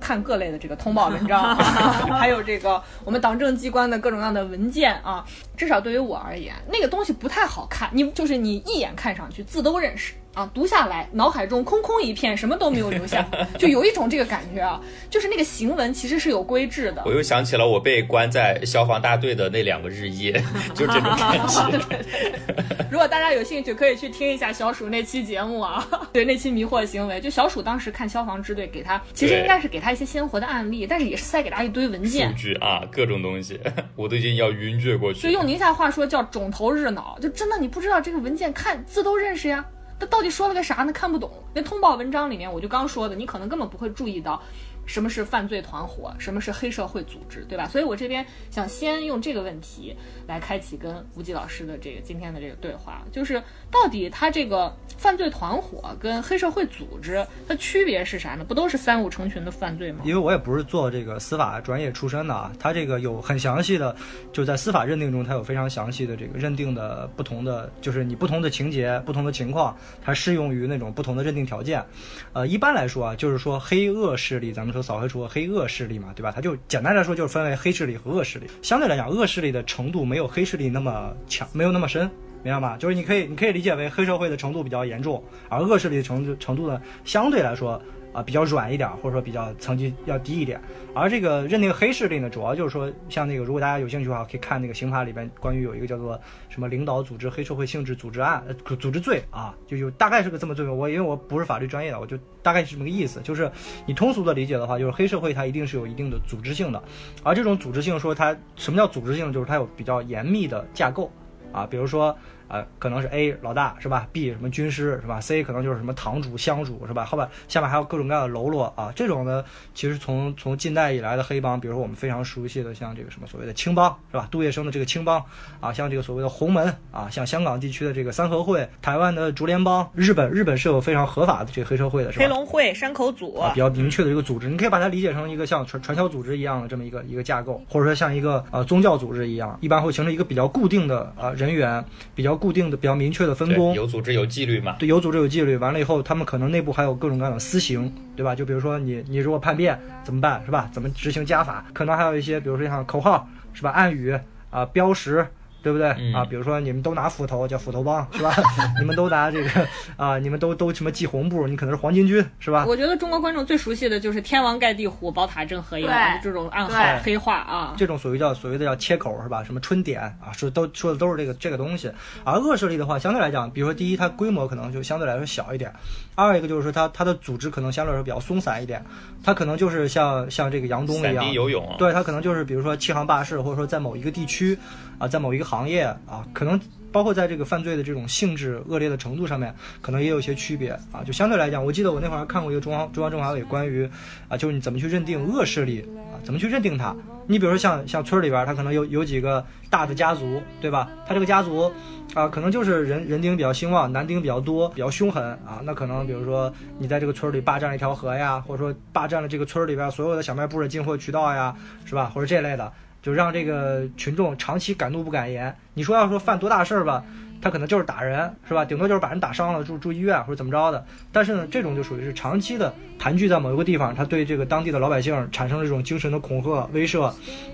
看各类的这个通报文章，[laughs] 还有这个我们党政机关的各种各样的文件啊。至少对于我而言，那个东西不太好看。你就是你一眼看上去字都认识。啊，读下来脑海中空空一片，什么都没有留下，[laughs] 就有一种这个感觉啊，就是那个行文其实是有规制的。我又想起了我被关在消防大队的那两个日夜，[laughs] 就这种感觉。[laughs] 如果大家有兴趣，可以去听一下小鼠那期节目啊，对那期迷惑行为，就小鼠当时看消防支队给他，其实应该是给他一些鲜活的案例，但是也是塞给他一堆文件、数据啊，各种东西，我都已经要晕厥过去。就用宁夏话说叫肿头日脑，就真的你不知道这个文件看字都认识呀。他到底说了个啥呢？看不懂。那通报文章里面，我就刚说的，你可能根本不会注意到。什么是犯罪团伙？什么是黑社会组织？对吧？所以我这边想先用这个问题来开启跟吴极老师的这个今天的这个对话，就是到底他这个犯罪团伙跟黑社会组织它区别是啥呢？不都是三五成群的犯罪吗？因为我也不是做这个司法专业出身的啊，他这个有很详细的，就在司法认定中，它有非常详细的这个认定的不同的，就是你不同的情节、不同的情况，它适用于那种不同的认定条件。呃，一般来说啊，就是说黑恶势力，咱们说。扫黑除恶黑恶势力嘛，对吧？它就简单来说就是分为黑势力和恶势力。相对来讲，恶势力的程度没有黑势力那么强，没有那么深，明白吗？就是你可以你可以理解为黑社会的程度比较严重，而恶势力的程度程度呢相对来说。啊，比较软一点，或者说比较层级要低一点。而这个认定黑势力呢，主要就是说，像那个，如果大家有兴趣的话，可以看那个刑法里边关于有一个叫做什么领导组织黑社会性质组织案、呃组织罪啊，就有大概是个这么罪名。我因为我不是法律专业的，我就大概是这么个意思。就是你通俗的理解的话，就是黑社会它一定是有一定的组织性的，而这种组织性说它什么叫组织性，就是它有比较严密的架构啊，比如说。呃，可能是 A 老大是吧？B 什么军师是吧？C 可能就是什么堂主、乡主是吧？后边下面还有各种各样的喽啰啊，这种呢，其实从从近代以来的黑帮，比如说我们非常熟悉的像这个什么所谓的青帮是吧？杜月笙的这个青帮啊，像这个所谓的洪门啊，像香港地区的这个三合会，台湾的竹联帮，日本日本是有非常合法的这个黑社会的，是吧？黑龙会、山口组啊，比较明确的一个组织，你可以把它理解成一个像传传销组织一样的这么一个一个架构，或者说像一个呃宗教组织一样，一般会形成一个比较固定的呃人员，比较固定的、比较明。确的分工有组织有纪律嘛？对，有组织有纪律。完了以后，他们可能内部还有各种各样的私刑，对吧？就比如说你你如果叛变怎么办，是吧？怎么执行家法？可能还有一些，比如说像口号，是吧？暗语啊，标识。对不对啊？比如说你们都拿斧头，叫斧头帮，是吧？[laughs] 你们都拿这个啊，你们都都什么系红布？你可能是黄巾军，是吧？我觉得中国观众最熟悉的就是天王盖地虎，宝塔镇河妖这种暗号黑话啊。这种所谓叫所谓的叫切口是吧？什么春点啊，说都说的都是这个这个东西。而恶势力的话，相对来讲，比如说第一，它规模可能就相对来说小一点；二一个就是说它它的组织可能相对来说比较松散一点。它可能就是像像这个杨东一样，游泳。对，它可能就是比如说欺行霸市，或者说在某一个地区。啊，在某一个行业啊，可能包括在这个犯罪的这种性质恶劣的程度上面，可能也有一些区别啊。就相对来讲，我记得我那会儿看过一个中央中央政法委关于啊，就是你怎么去认定恶势力啊，怎么去认定它？你比如说像像村里边，他可能有有几个大的家族，对吧？他这个家族啊，可能就是人人丁比较兴旺，男丁比较多，比较凶狠啊。那可能比如说你在这个村里霸占了一条河呀，或者说霸占了这个村里边所有的小卖部的进货渠道呀，是吧？或者这类的。就让这个群众长期敢怒不敢言，你说要说犯多大事儿吧，他可能就是打人，是吧？顶多就是把人打伤了，住住医院或者怎么着的。但是呢，这种就属于是长期的盘踞在某一个地方，他对这个当地的老百姓产生了这种精神的恐吓、威慑，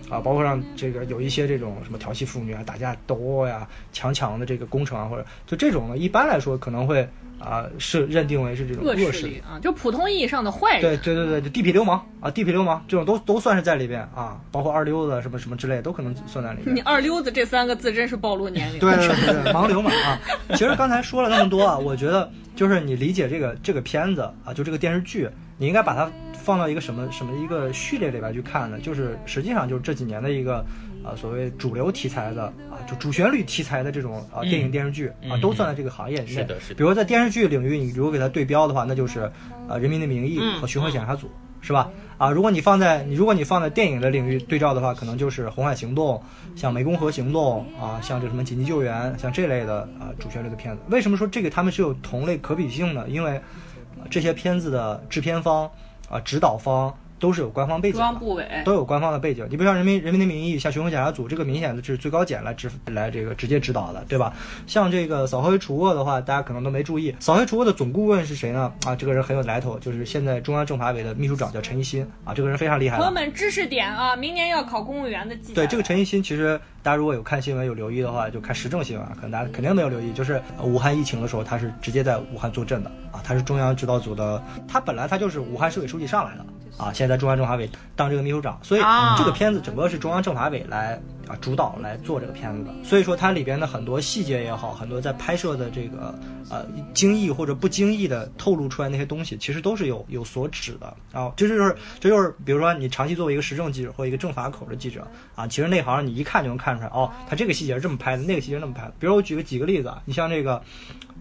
啊，包括让这个有一些这种什么调戏妇女啊、打架斗殴呀、强抢的这个工程啊，或者就这种呢，一般来说可能会啊是认定为是这种恶恶势力啊，就普通意义上的坏对人。对对对，就地痞流氓啊，地痞流氓这种都都算是在里边啊，包括二溜子什么什么之类，都可能算在里边你。二溜子这三个字真是暴露年龄。对对对对，盲流嘛啊！其实刚才说了那么多啊，我觉得就是你理解这个这个片子啊，就这个电视剧，你应该把它放到一个什么什么一个序列里边去看呢？就是实际上就是这几年的一个啊所谓主流题材的啊，就主旋律题材的这种啊电影电视剧啊嗯，都算在这个行业里面。是的是的比如在电视剧领域，你如果给它对标的话，那就是啊《人民的名义》和《巡回检察组》。是吧？啊，如果你放在你如果你放在电影的领域对照的话，可能就是《红海行动》、像《湄公河行动》啊，像这什么紧急救援，像这类的啊主旋律的片子。为什么说这个他们是有同类可比性呢？因为、呃这些片子的制片方啊、指导方都是有官方背景的。中央部委都有官方的背景。你比如像人民人民的名义，像巡回检查组，这个明显的是最高检来指来这个直接指导的，对吧？像这个扫黑除恶的话，大家可能都没注意，扫黑除恶的总顾问是谁呢？啊，这个人很有来头，就是现在中央政法委的秘书长叫陈一新啊，这个人非常厉害的。朋友们，知识点啊，明年要考公务员的记对这个陈一新，其实大家如果有看新闻有留意的话，就看时政新闻啊，可能大家肯定没有留意，就是呃武汉疫情的时候，他是直接在武汉坐镇的啊，他是中央指导组的，他本来他就是武汉市委书记上来的啊，现在中央政法委当这个秘书长，所以啊这个片子整个是中央政法委来啊主导来做这个片子的，所以说它里边的很多细节也好，很多在拍摄的这个呃经意或者不经意的透露出来那些东西，其实都是有有所指的。然后这就是这就是比如说你长期作为一个时政记者或一个政法口的记者啊，其实内行你一看就能看出来哦，他这个细节是这么拍的，那个细节是那么拍的。比如我举个几个例子啊，你像这个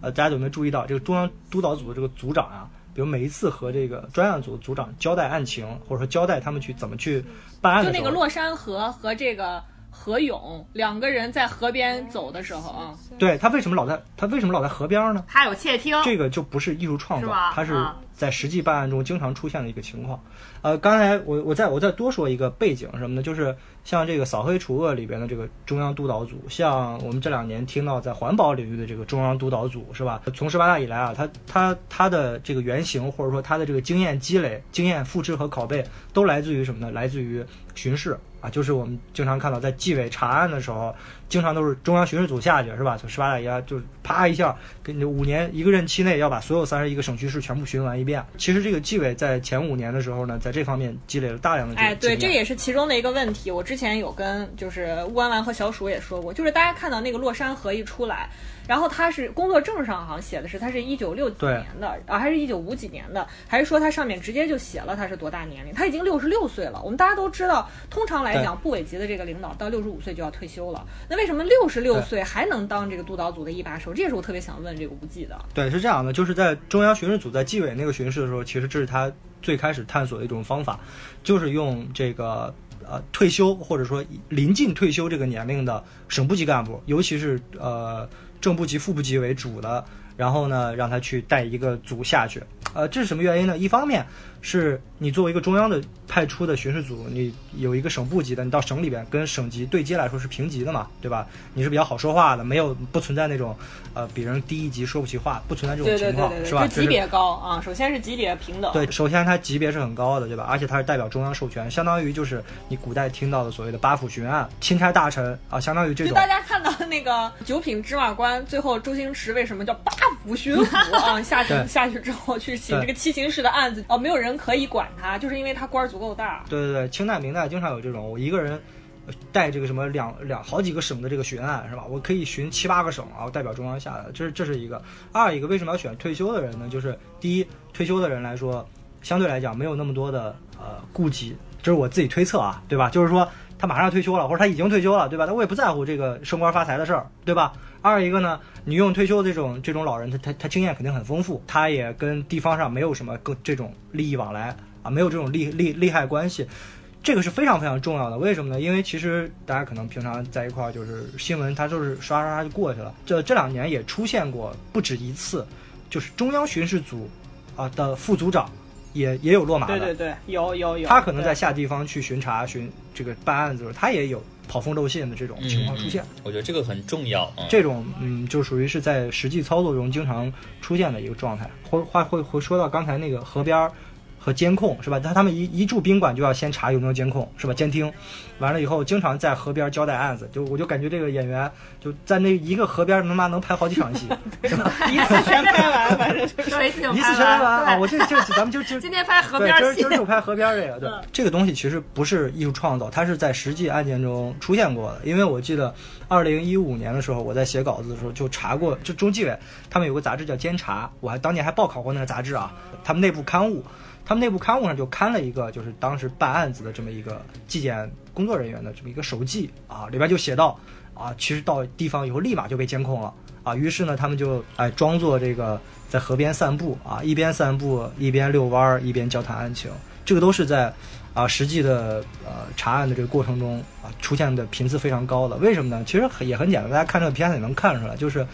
呃大家有没有注意到这个中央督导组的这个组长啊？比如每一次和这个专案组组长交代案情，或者说交代他们去怎么去办案的时候，就那个洛山河和这个何勇两个人在河边走的时候啊，对他为什么老在他为什么老在河边呢？他有窃听，这个就不是艺术创作是吧，它是啊在实际办案中经常出现的一个情况。呃，刚才我我再我再多说一个背景什么呢？就是像这个扫黑除恶里边的这个中央督导组，像我们这两年听到在环保领域的这个中央督导组，是吧？从十八大以来啊，他他他的这个原型或者说他的这个经验积累、经验复制和拷贝，都来自于什么呢？来自于巡视。啊，就是我们经常看到在纪委查案的时候，经常都是中央巡视组下去，是吧？从十八大以来，就是啪一下，给你五年一个任期内要把所有三十一个省区市全部巡完一遍。其实这个纪委在前五年的时候呢，在这方面积累了大量的经验哎，对，这也是其中的一个问题。我之前有跟就是乌安丸和小鼠也说过，就是大家看到那个洛山河一出来，然后他是工作证上好像写的是他是一九六几年的啊，还是一九五几年的，还是说他上面直接就写了他是多大年龄？他已经六十六岁了。我们大家都知道，通常来讲，部委级的这个领导到六十五岁就要退休了。那为什么六十六岁还能当这个督导组的一把手？这也是我特别想问这个无忌的。对，是这样的，就是在中央巡视组在纪委那个巡视的时候，其实这是他最开始探索的一种方法，就是用这个呃退休或者说临近退休这个年龄的省部级干部，尤其是呃正部级、副部级为主的，然后呢让他去带一个组下去。呃，这是什么原因呢？一方面是你作为一个中央的派出的巡视组，你有一个省部级的，你到省里边跟省级对接来说是平级的嘛，对吧？你是比较好说话的，没有不存在那种呃比人低一级说不起话，不存在这种情况，对对对，是吧？就级别高啊。首先是级别平等，对，首先它级别是很高的，对吧？而且它是代表中央授权，相当于就是你古代听到的所谓的八府巡案、钦差大臣啊，相当于这种。就大家看到那个九品芝麻官，最后周星驰为什么叫八府巡抚啊？下去下去之后去请对这个七情式的案子，哦，没有人可以管他，就是因为他官儿足够大。对对对，清代、明代经常有这种，我一个人带这个什么两两好几个省的这个巡案是吧？我可以巡七八个省啊，我代表中央下来，这是这是一个。二一个为什么要选退休的人呢？就是第一，退休的人来说，相对来讲没有那么多的呃顾忌，这是我自己推测啊，对吧？就是说他马上要退休了，或者他已经退休了，对吧？他我也不在乎这个升官发财的事儿，对吧？二一个呢，你用退休的这种这种老人，他他他经验肯定很丰富，他也跟地方上没有什么更这种利益往来啊，没有这种利利利害关系。这个是非常非常重要的，为什么呢？因为其实大家可能平常在一块儿，就是新闻它就是刷刷刷就过去了。这这两年也出现过不止一次，就是中央巡视组啊的副组长也也有落马的，对对对，有有有。他可能在下地方去巡查巡这个办案子的时候，他也有跑风漏信的这种情况出现。嗯我觉得这个很重要。嗯、这种嗯，就属于是在实际操作中经常出现的一个状态。或话会会说到刚才那个河边儿和监控是吧？他他们一一住宾馆就要先查有没有监控是吧？监听，完了以后经常在河边交代案子，就我就感觉这个演员就在那一个河边他妈能拍好几场戏，[laughs] 是吧？[laughs] 一次全拍完，反正就是。一次就 [laughs] 拍全拍完啊！我这这咱们就就今天拍河，边戏今儿今儿，就拍河边儿这个，对嗯，这个东西其实不是艺术创造，它是在实际案件中出现过的。因为我记得二零一五年的时候，我在写稿子的时候就查过，就中纪委他们有个杂志叫《监察》，我还当年还报考过那个杂志啊，他们内部刊物。他们内部刊物上就刊了一个，就是当时办案子的这么一个纪检工作人员的这么一个手记啊，里边就写到啊，其实到地方以后立马就被监控了啊，于是呢，他们就哎装作这个在河边散步啊，一边散步一边遛弯儿，一边交谈案情，这个都是在啊实际的呃查案的这个过程中啊出现的频次非常高的。为什么呢？其实很也很简单，大家看这个片子也能看出来，就是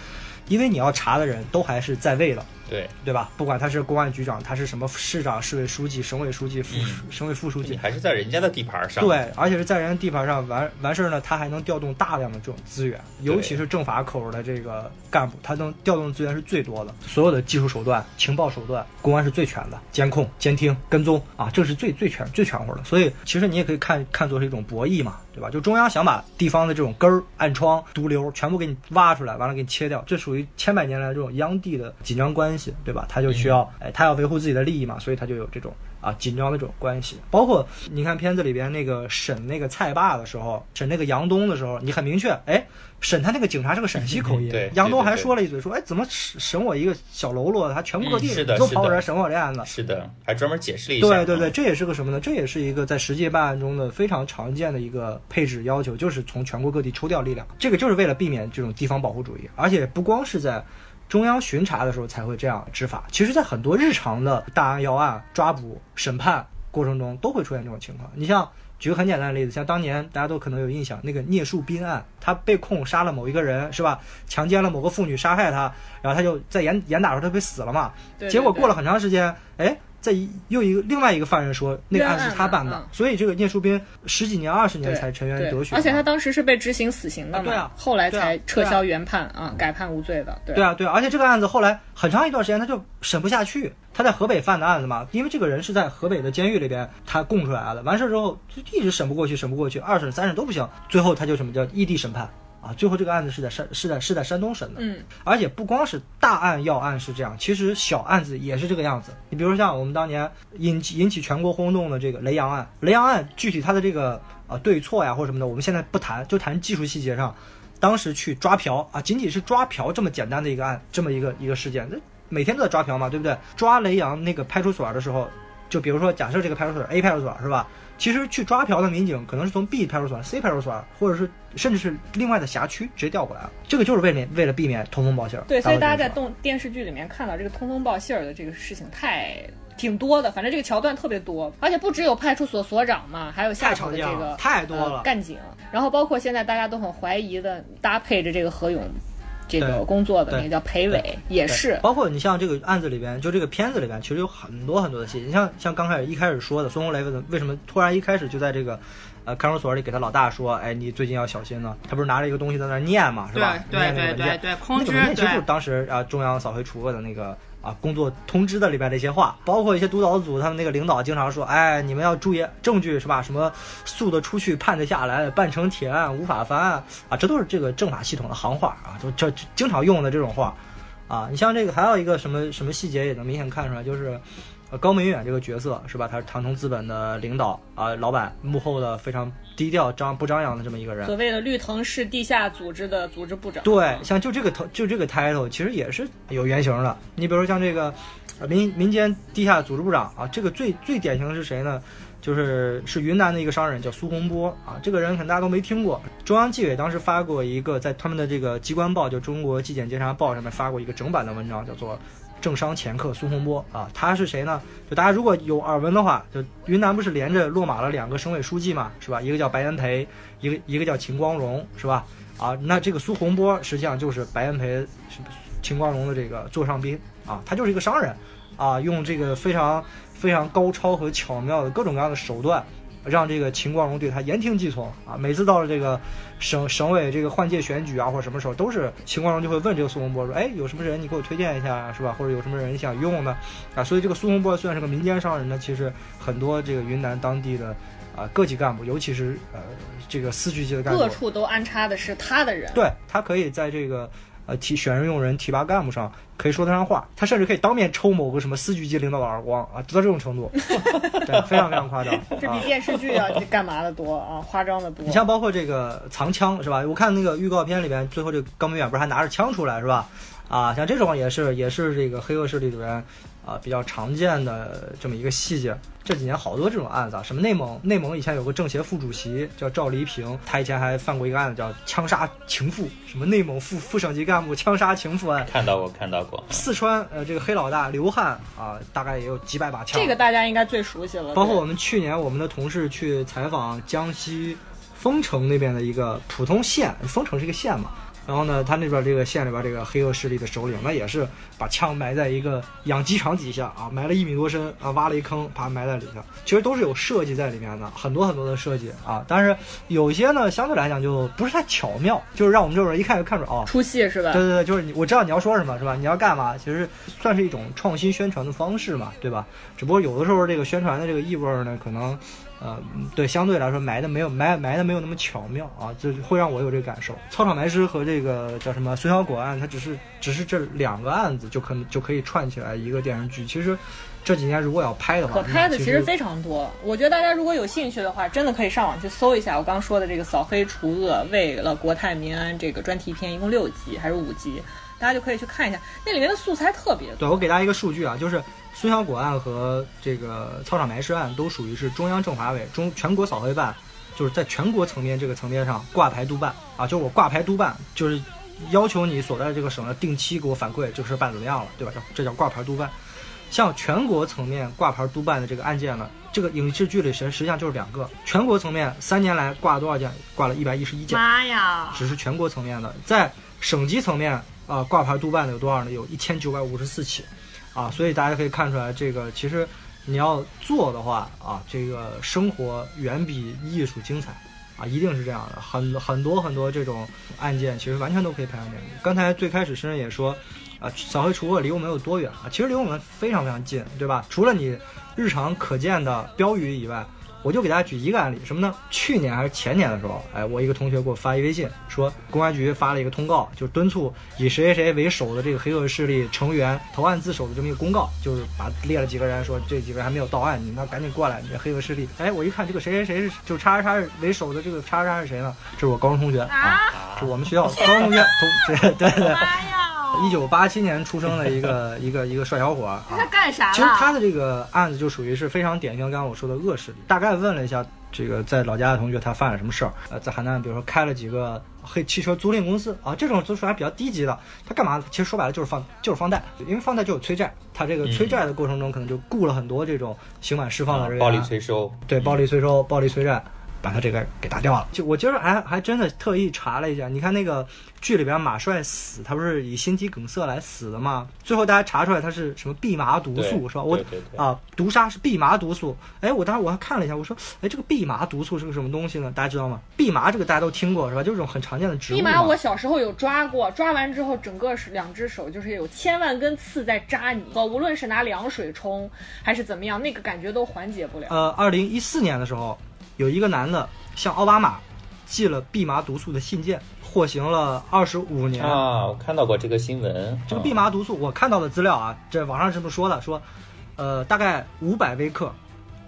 因为你要查的人都还是在位的，对，对吧？不管他是公安局长，他是什么市长、市委书记、省委书记、副、嗯省委副书记，还是在人家的地盘上。对，而且是在人家地盘上完完事儿呢，他还能调动大量的这种资源，尤其是政法口的这个干部，他能调动的资源是最多的。所有的技术手段、情报手段，公安是最全的，监控、监听、跟踪啊，这是最最全、最全乎的。所以其实你也可以看看作是一种博弈嘛，对吧？就中央想把地方的这种根儿、暗疮、毒瘤全部给你挖出来，完了给你切掉，这属于千百年来这种央地的紧张关系，对吧？他就需要，哎，他要维护自己的利益嘛，所以他就有这种。啊，紧张的这种关系，包括你看片子里边那个审那个蔡爸的时候，审那个杨东的时候，你很明确，哎，审他那个警察是个陕西口音，对杨东还说了一嘴，说，哎，怎么审审我一个小喽啰，他全国各地都跑我这儿审我这案子，是的，还专门解释了一下。对对对，，这也是个什么呢？这也是一个在实际办案中的非常常见的一个配置要求，就是从全国各地抽调力量。这个就是为了避免这种地方保护主义，而且不光是在中央巡查的时候才会这样执法，其实在很多日常的大案要案、抓捕、审判过程中都会出现这种情况。你像。举个很简单的例子，像当年大家都可能有印象，那个聂树斌案，他被控杀了某一个人，是吧？强奸了某个妇女，杀害他，然后他就在严严打的时候他被死了嘛。对结果过了很很长时间，哎，在一又一个另外一个犯人说那个案是他办的，所以这个聂树斌十几年、二十年才沉冤对。得雪。而且他当时是被执行死刑的嘛，啊对啊后来才撤销原判啊，改判无罪的。对。对啊，对啊，而且这个案子后来很长一段时间他就审不下去，他在河北犯的案子嘛，因为这个人是在河北的监狱里边他供出来的，完事儿之后就一直审不过去，审不过去，二审、三审都不行，最后他就什么叫异地审判啊？最后这个案子是在山是在是在山东审的，嗯，而且不光是大案要案是这样，其实小案子也是这个样子。你比如说像我们当年引起引起全国轰动的这个雷洋案，雷洋案具体它的这个啊对错呀或者什么的，我们现在不谈，就谈技术细节上。当时去抓嫖啊，仅仅是抓嫖这么简单的一个案，这么一个一个事件，那每天都在抓嫖嘛，对不对？抓雷洋那个派出所的时候，就比如说假设这个派出所 A 派出所是吧？其实去抓嫖的民警可能是从 B 派出所、C 派出所，或者是甚至是另外的辖区直接调过来了。这个就是为了为了避免通风报信儿。对，所以大家在动。电视剧里面看到这个通风报信儿的这个事情太挺多的，反正这个桥段特别多，而且不只有派出所所长嘛，还有下头太常见了，的这个太多了。呃干警，然后包括现在大家都很怀疑的搭配着这个何勇这个工作的那个叫裴伟，也是包括你像这个案子里边，就这个片子里边，其实有很多很多的细节。你像像刚开始一开始说的，孙红雷为什么为什么突然一开始就在这个呃看守所里给他老大说，哎，你最近要小心呢？他不是拿着一个东西在那念嘛，是吧？对念那个文件对对对对，那个文件其实就是。当时啊中央扫黑除恶的那个啊工作通知的里边的一些话，包括一些督导组他们那个领导经常说，哎，你们要注意证据是吧？什么诉得出去，判得下来，办成铁案无法翻案啊，这都是这个政法系统的行话啊，就这经常用的这种话啊。你像这个还有一个什么什么细节也能明显看出来，就是。呃，高明远这个角色是吧？他是唐通资本的领导啊、老板，幕后的非常低调、张不张扬的这么一个人。所谓的绿藤市地下组织的组织部长。对，像就这个头，就这个 title，其实也是有原型的。你比如说像这个，呃，民民间地下组织部长啊，这个最最典型的是谁呢？就是是云南的一个商人叫苏洪波啊，这个人可能大家都没听过。中央纪委当时发过一个，在他们的这个机关报，就《中国纪检监察报》上面发过一个整版的文章，叫做。政商掮客苏洪波啊，他是谁呢？就大家如果有耳闻的话，就云南不是连着落马了两个省委书记嘛，是吧？一个叫白炎培，一个一个叫秦光荣，是吧？啊，那这个苏洪波实际上就是白炎培、秦光荣的这个座上宾啊，他就是一个商人啊，用这个非常非常高超和巧妙的各种各样的手段，让这个秦光荣对他言听计从啊。每次到了这个省省委这个换届选举啊，或者什么时候，都是秦光荣就会问这个苏洪波说：“哎，有什么人你给我推荐一下，是吧？或者有什么人你想用呢？”啊，所以这个苏洪波虽然是个民间商人呢，其实很多这个云南当地的啊各级干部，尤其是呃这个司局级的干部各，处都安插的是他的人。对他可以在这个呃提选任用人、提拔干部上可以说得上话，他甚至可以当面抽某个什么司局级领导的耳光啊，到这种程度，[laughs] 对，非常非常夸张。啊这比电视剧啊，干嘛的多啊，夸张的多。你像包括这个藏枪是吧？我看那个预告片里边，最后这个高明远不是还拿着枪出来是吧？啊，像这种也是也是这个黑恶势力里边啊比较常见的这么一个细节。这几年好多这种案子啊，什么内蒙内蒙以前有个政协副主席叫赵黎平，他以前还犯过一个案子叫枪杀情妇，什么内蒙副副省级干部枪杀情妇案。看到过，看到过。四川呃这个黑老大刘汉啊，大概也有几百把枪。这个大家应该最熟悉了。包括我们去年我们的同事去采访江西丰城那边的一个普通县，丰城是一个县嘛。然后呢，他那边这个县里边这个黑恶势力的首领，那也是把枪埋在一个养鸡场底下啊，埋了一米多深啊，挖了一坑，把它埋在里头。其实都是有设计在里面的，很多很多的设计啊。但是有些呢，相对来讲就不是太巧妙，就是让我们这种人一看就看出哦，出戏是吧？对对对，就是你，我知道你要说什么，是吧？你要干嘛？其实算是一种创新宣传的方式嘛，对吧？只不过有的时候这个宣传的这个意味儿呢，可能，呃，对，相对来说埋的没有埋埋的没有那么巧妙啊，就会让我有这个感受。操场埋尸和这个叫什么孙小果案，它只是只是这两个案子就可能就可以串起来一个电视剧。其实这几年如果要拍的话，可拍的其其实非常多，我觉得大家如果有兴趣的话，真的可以上网去搜一下我刚刚说的这个“扫黑除恶，为了国泰民安”这个专题片，一共六集还是五集，大家就可以去看一下，那里面的素材特别多。对，我给大家一个数据啊，就是孙小果案和这个操场埋尸案都属于是中央政法委中全国扫黑办，就是在全国层面这个层面上挂牌督办啊，就是我挂牌督办，就是要求你所在这个省的定期给我反馈这个事办怎么样了，对吧？叫这叫挂牌督办。像全国层面挂牌督办的这个案件呢，这个影视剧里实实际上就是两个。全国层面三年来挂了多少件？挂了一百一十一件。妈呀！只是全国层面的，在省级层面啊、呃挂牌督办的有多少呢？有一千九百五十四起，啊，所以大家可以看出来，这个其实你要做的话啊，这个生活远比艺术精彩啊，一定是这样的。很很多很多这种案件，其实完全都可以拍成电影。刚才最开始深深也说，啊，扫黑除恶离我们有多远啊？其实离我们非常非常近，对吧？除了你日常可见的标语以外，我就给大家举一个案例，什么呢？去年还是前年的时候，哎，我一个同学给我发一微信，说公安局发了一个通告，就是敦促以谁谁谁为首的这个黑恶势力成员投案自首的这么一个公告，就是把列了几个人，说这几个人还没有到案，你们赶紧过来，你这黑恶势力。哎，我一看这个谁谁谁是就叉叉叉为首的这个叉叉叉是谁呢？这是我高中同学啊，啊！是我们学校高中同学，同 [laughs] 对对对，妈呀！一九八七年出生的一个 [laughs] 一个一个帅小伙儿啊。他干啥了？其实他的这个案子就属于是非常典型，刚刚我说的恶势力。大概问了一下这个在老家的同学，他犯了什么事儿？呃，在邯郸，比如说开了几个黑汽车租赁公司啊，这种都属于还比较低级的。他干嘛？其实说白了就是放就是放贷，因为放贷就有催债，他这个催债的过程中可能就雇了很多这种刑满释放的人员，暴力催收，对，暴力催收、暴力催债，把他这个给打掉了。就我今儿还还真的特意查了一下，你看那个剧里边马帅死，他不是以心肌梗塞来死的吗？最后大家查出来他是什么蓖麻毒素是吧？我啊，毒杀是蓖麻毒素。哎，我当时我还看了一下，我说，哎，这个蓖麻毒素是个什么东西呢？大家知道吗？蓖麻这个大家都听过是吧？就是这种很常见的植物嘛。蓖麻我小时候有抓过，抓完之后整个是两只手就是有千万根刺在扎你，呃无论是拿凉水冲还是怎么样，那个感觉都缓解不了。呃，二零一四年的时候，有一个男的向奥巴马寄了蓖麻毒素的信件，获刑了二十五年。啊，我看到过这个新闻。这个啊蓖麻毒素，我看到的资料啊，这网上是这么说的，说，呃，大概五百微克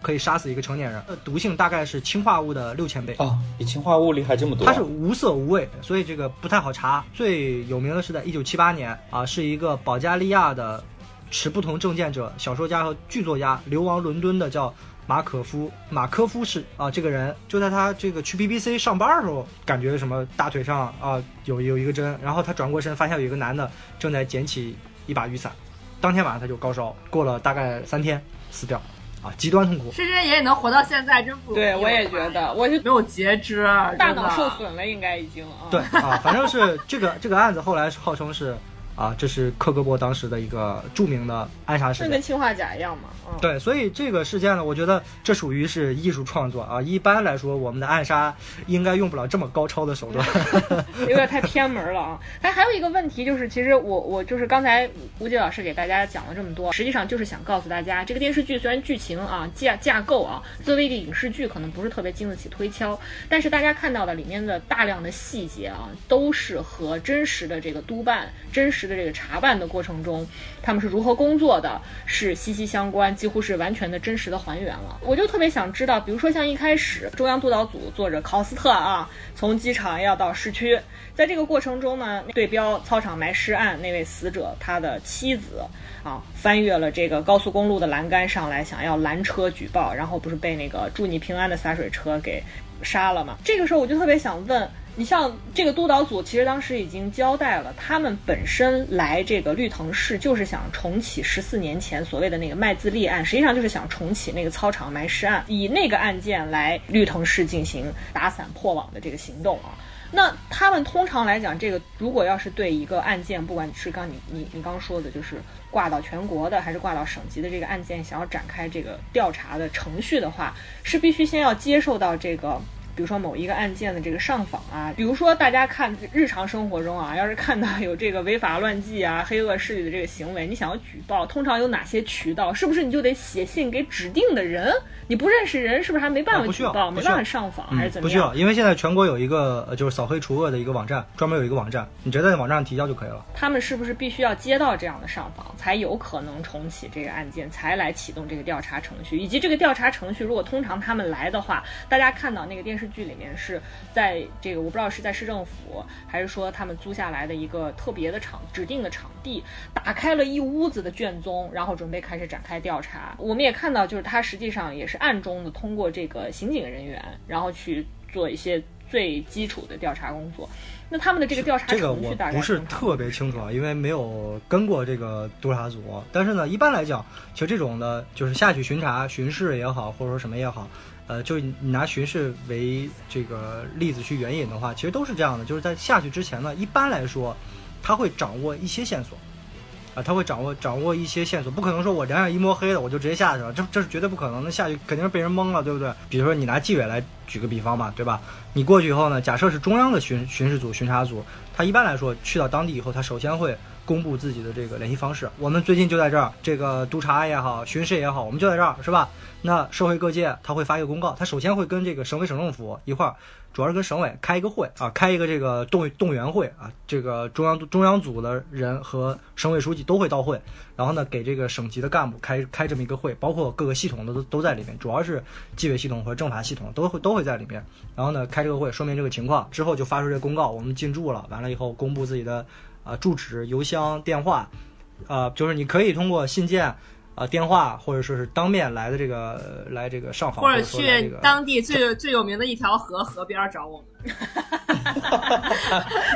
可以杀死一个成年人，呃，毒性大概是氰化物的六千倍。哦，比氰化物厉害这么多。它是无色无味，所以这个不太好查。最有名的是在一九七八年啊，是一个保加利亚的持不同政见者、小说家和剧作家流亡伦敦的叫马可夫马科夫是啊，这个人就在他这个去 BBC 上班的时候，感觉什么大腿上啊有有一个针，然后他转过身发现有一个男的正在捡起一把雨伞，当天晚上他就高烧，过了大概三天死掉，啊，极端痛苦。深深爷爷能活到现在真不容易。对，我也觉得，我是没有截肢，大脑受损了，应该已经啊。对啊，反正是这个这个案子后来号称是啊，这是克格勃当时的一个著名的暗杀事件那跟。氰化钾一样嘛，嗯，对，所以这个事件呢，我觉得这属于是艺术创作啊。一般来说，我们的暗杀应该用不了这么高超的手段。[laughs] 有点太偏门了啊。但还有一个问题就是，其实我我就是刚才吴杰老师给大家讲了这么多，实际上就是想告诉大家，这个电视剧虽然剧情啊架架构啊，作为一个影视剧可能不是特别经得起推敲，但是大家看到的里面的大量的细节啊，都是和真实的这个督办、真实的这个查办的过程中，他们是如何工作的，是息息相关，几乎是完全的真实的还原了。我就特别想知道，比如说像一开始中央督导组作者考斯特啊，从机场要到市区，在这个过程中呢，对标操场埋尸案那位死者他的妻子啊，翻越了这个高速公路的栏杆上来，想要拦车举报，然后不是被那个祝你平安的洒水车给杀了嘛？这个时候我就特别想问。你像这个督导组，其实当时已经交代了，他们本身来这个绿藤市就是想重启十四年前所谓的那个麦自立案，实际上就是想重启那个操场埋尸案，以那个案件来绿藤市进行打散破网的这个行动啊。那他们通常来讲，这个如果要是对一个案件，不管是刚你你你刚说的，就是挂到全国的，还是挂到省级的这个案件，想要展开这个调查的程序的话，是必须先要接受到这个。比如说某一个案件的这个上访啊，比如说大家看日常生活中啊，[laughs] 要是看到有这个违法乱纪啊、黑恶势力的这个行为，你想要举报，通常有哪些渠道？是不是你就得写信给指定的人？你不认识人，是不是还没办法举报，没办法上访，还是怎么样？不需要，因为现在全国有一个呃就是扫黑除恶的一个网站，专门有一个网站，你直接在网站上提交就可以了。他们是不是必须要接到这样的上访，才有可能重启这个案件，才来启动这个调查程序？以及这个调查程序，如果通常他们来的话，大家看到那个电视剧里面是在这个我不知道是在市政府，还是说他们租下来的一个特别的场指定的场地，打开了一屋子的卷宗，然后准备开始展开调查。我们也看到，就是他实际上也是暗中的通过这个刑警人员，然后去做一些最基础的调查工作。那他们的这个调查这个我程序大概不是特别清楚啊，因为没有跟过这个督察组。但是呢，一般来讲，其实这种的，就是下去巡查、巡视也好，或者说什么也好，呃，就你拿巡视为这个例子去援引的话，其实都是这样的。就是在下去之前呢，一般来说，他会掌握一些线索。啊，他会掌握掌握一些线索，不可能说我两眼一摸黑的我就直接下去了，这这是绝对不可能的，下去肯定是被人蒙了，对不对？比如说你拿纪委来举个比方吧，对吧？你过去以后呢，假设是中央的巡巡视组、巡查组，他一般来说去到当地以后，他首先会公布自己的这个联系方式。我们最近就在这儿，这个督察也好，巡视也好，我们就在这儿，是吧？那社会各界他会发一个公告，他首先会跟这个省委省政府一块儿，主要是跟省委开一个会啊，开一个这个动动员会啊，这个中央中央组的人和省委书记都会到会，然后呢给这个省级的干部开开这么一个会，包括各个系统的都都在里面，主要是纪委系统和政法系统都会都会在里面，然后呢开这个会说明这个情况之后就发出这个公告，我们进驻了，完了以后公布自己的啊、住址、邮箱、电话，啊，就是你可以通过信件。啊，电话或者说是当面来的这个来这个上访，或者去当地最最有名的一条河河边儿找我们。[laughs]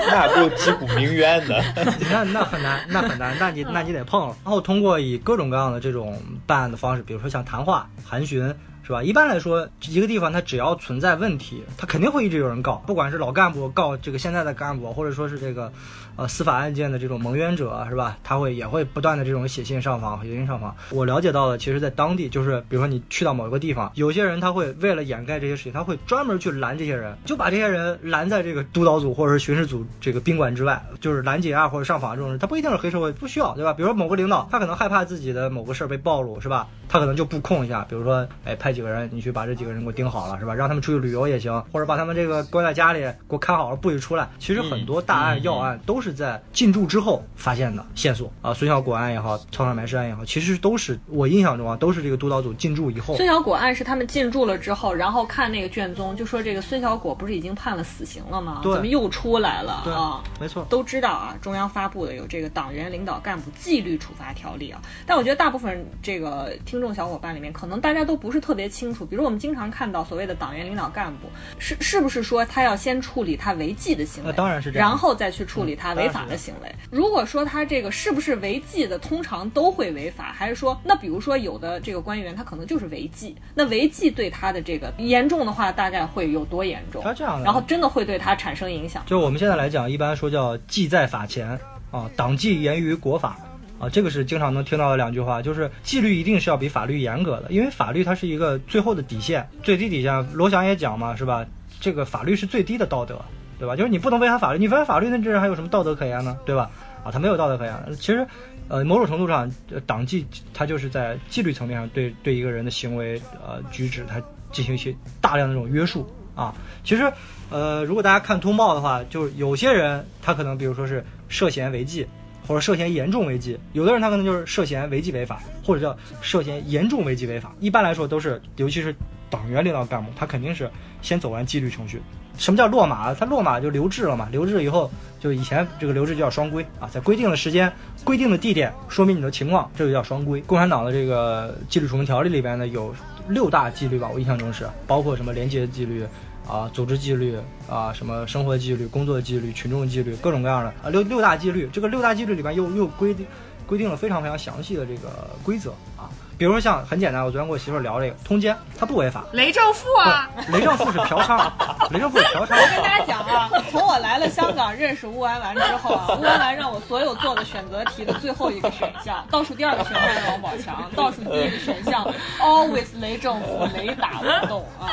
那还不如击鼓鸣冤的。[laughs] 那那很难，那很难，那你那你得碰了。然后通过以各种各样的这种办案的方式，比如说像谈话、函询，是吧？一般来说，一个地方它只要存在问题，它肯定会一直有人告，不管是老干部告这个现在的干部，或者说是这个呃司法案件的这种蒙冤者，是吧？他会也会不断的这种写信上访、写信上访。我了解到的，其实在当地，就是比如说你去到某一个地方，有些人他会为了掩盖这些事情，他会专门去拦这些人，就把这些人拦在这个督导组或者是巡视组这个宾馆之外，就是拦截啊或者上访这种人，他不一定是黑社会，不需要，对吧？比如说某个领导，他可能害怕自己的某个事儿被暴露，是吧？他可能就布控一下，比如说，哎，派几个人，你去把这几个人给我盯好了，是吧？让他们出去旅游也行，或者把他们这个关在家里，给我看好了，不许出来。其实很多大案嗯要案都是在进驻之后发现的线索啊，孙小果案也好，操场埋尸案也好，其实都是我印象中啊，都是这个督导组进驻以后孙小果案是他们进驻了之后，然后看那个卷宗，就说这个孙小果不是已经判了死刑了吗？怎么又出来了啊？没错，都知道啊，中央发布的有这个党员领导干部纪律处罚条例啊，但我觉得大部分这个听众小伙伴里面，可能大家都不是特别清楚。比如我们经常看到所谓的党员领导干部，是是不是说他要先处理他违纪的行为，那当然是这样然后再去处理他违法的行为。如果说他这个是不是违纪的，通常都会违法，还是说那比如说有的这个官员他可能就是违纪，那违纪对他的这个严重的话，大概会有多严重？他这样的然后真的会对他产生影响。就我们现在来讲，一般说叫纪在法前啊，党纪严于国法。啊，这个是经常能听到的两句话，就是纪律一定是要比法律严格的，因为法律它是一个最后的底线，最低底线。罗翔也讲嘛，是吧？这个法律是最低的道德，对吧？就是你不能违反法律，你违反法律，那这人还有什么道德可言呢？对吧？啊，他没有道德可言。其实，呃，某种程度上，呃党纪它就是在纪律层面上对对一个人的行为呃举止，它进行一些大量的这种约束啊。其实，呃，如果大家看通报的话，就是有些人他可能比如说是涉嫌违纪。或者涉嫌严重违纪，有的人他可能就是涉嫌违纪违法，或者叫涉嫌严重违纪违法。一般来说都是，尤其是党员领导干部，他肯定是先走完纪律程序。什么叫落马？他落马就留置了嘛，留置以后就以前这个留置就叫双规啊，在规定的时间、规定的地点说明你的情况，这就叫双规。共产党的这个纪律处分条例里边呢有六大纪律吧，我印象中是包括什么廉洁纪律。啊，组织纪律啊，什么生活纪律、工作纪律、群众纪律，各种各样的啊，六六大纪律。这个六大纪律里边又又规定规定了非常非常详细的这个规则啊。比如说像很简单，我昨天跟我媳妇聊这个通奸，它不违法。雷政富啊，雷政富是嫖娼，[laughs] 雷政富是嫖娼。我跟大家讲啊，从我来了香港认识乌安完之后啊，乌安完让我所有做的选择题的最后一个选项，倒数第二个选项是王宝强，倒数第一个选项 always 雷政富，雷打不动啊，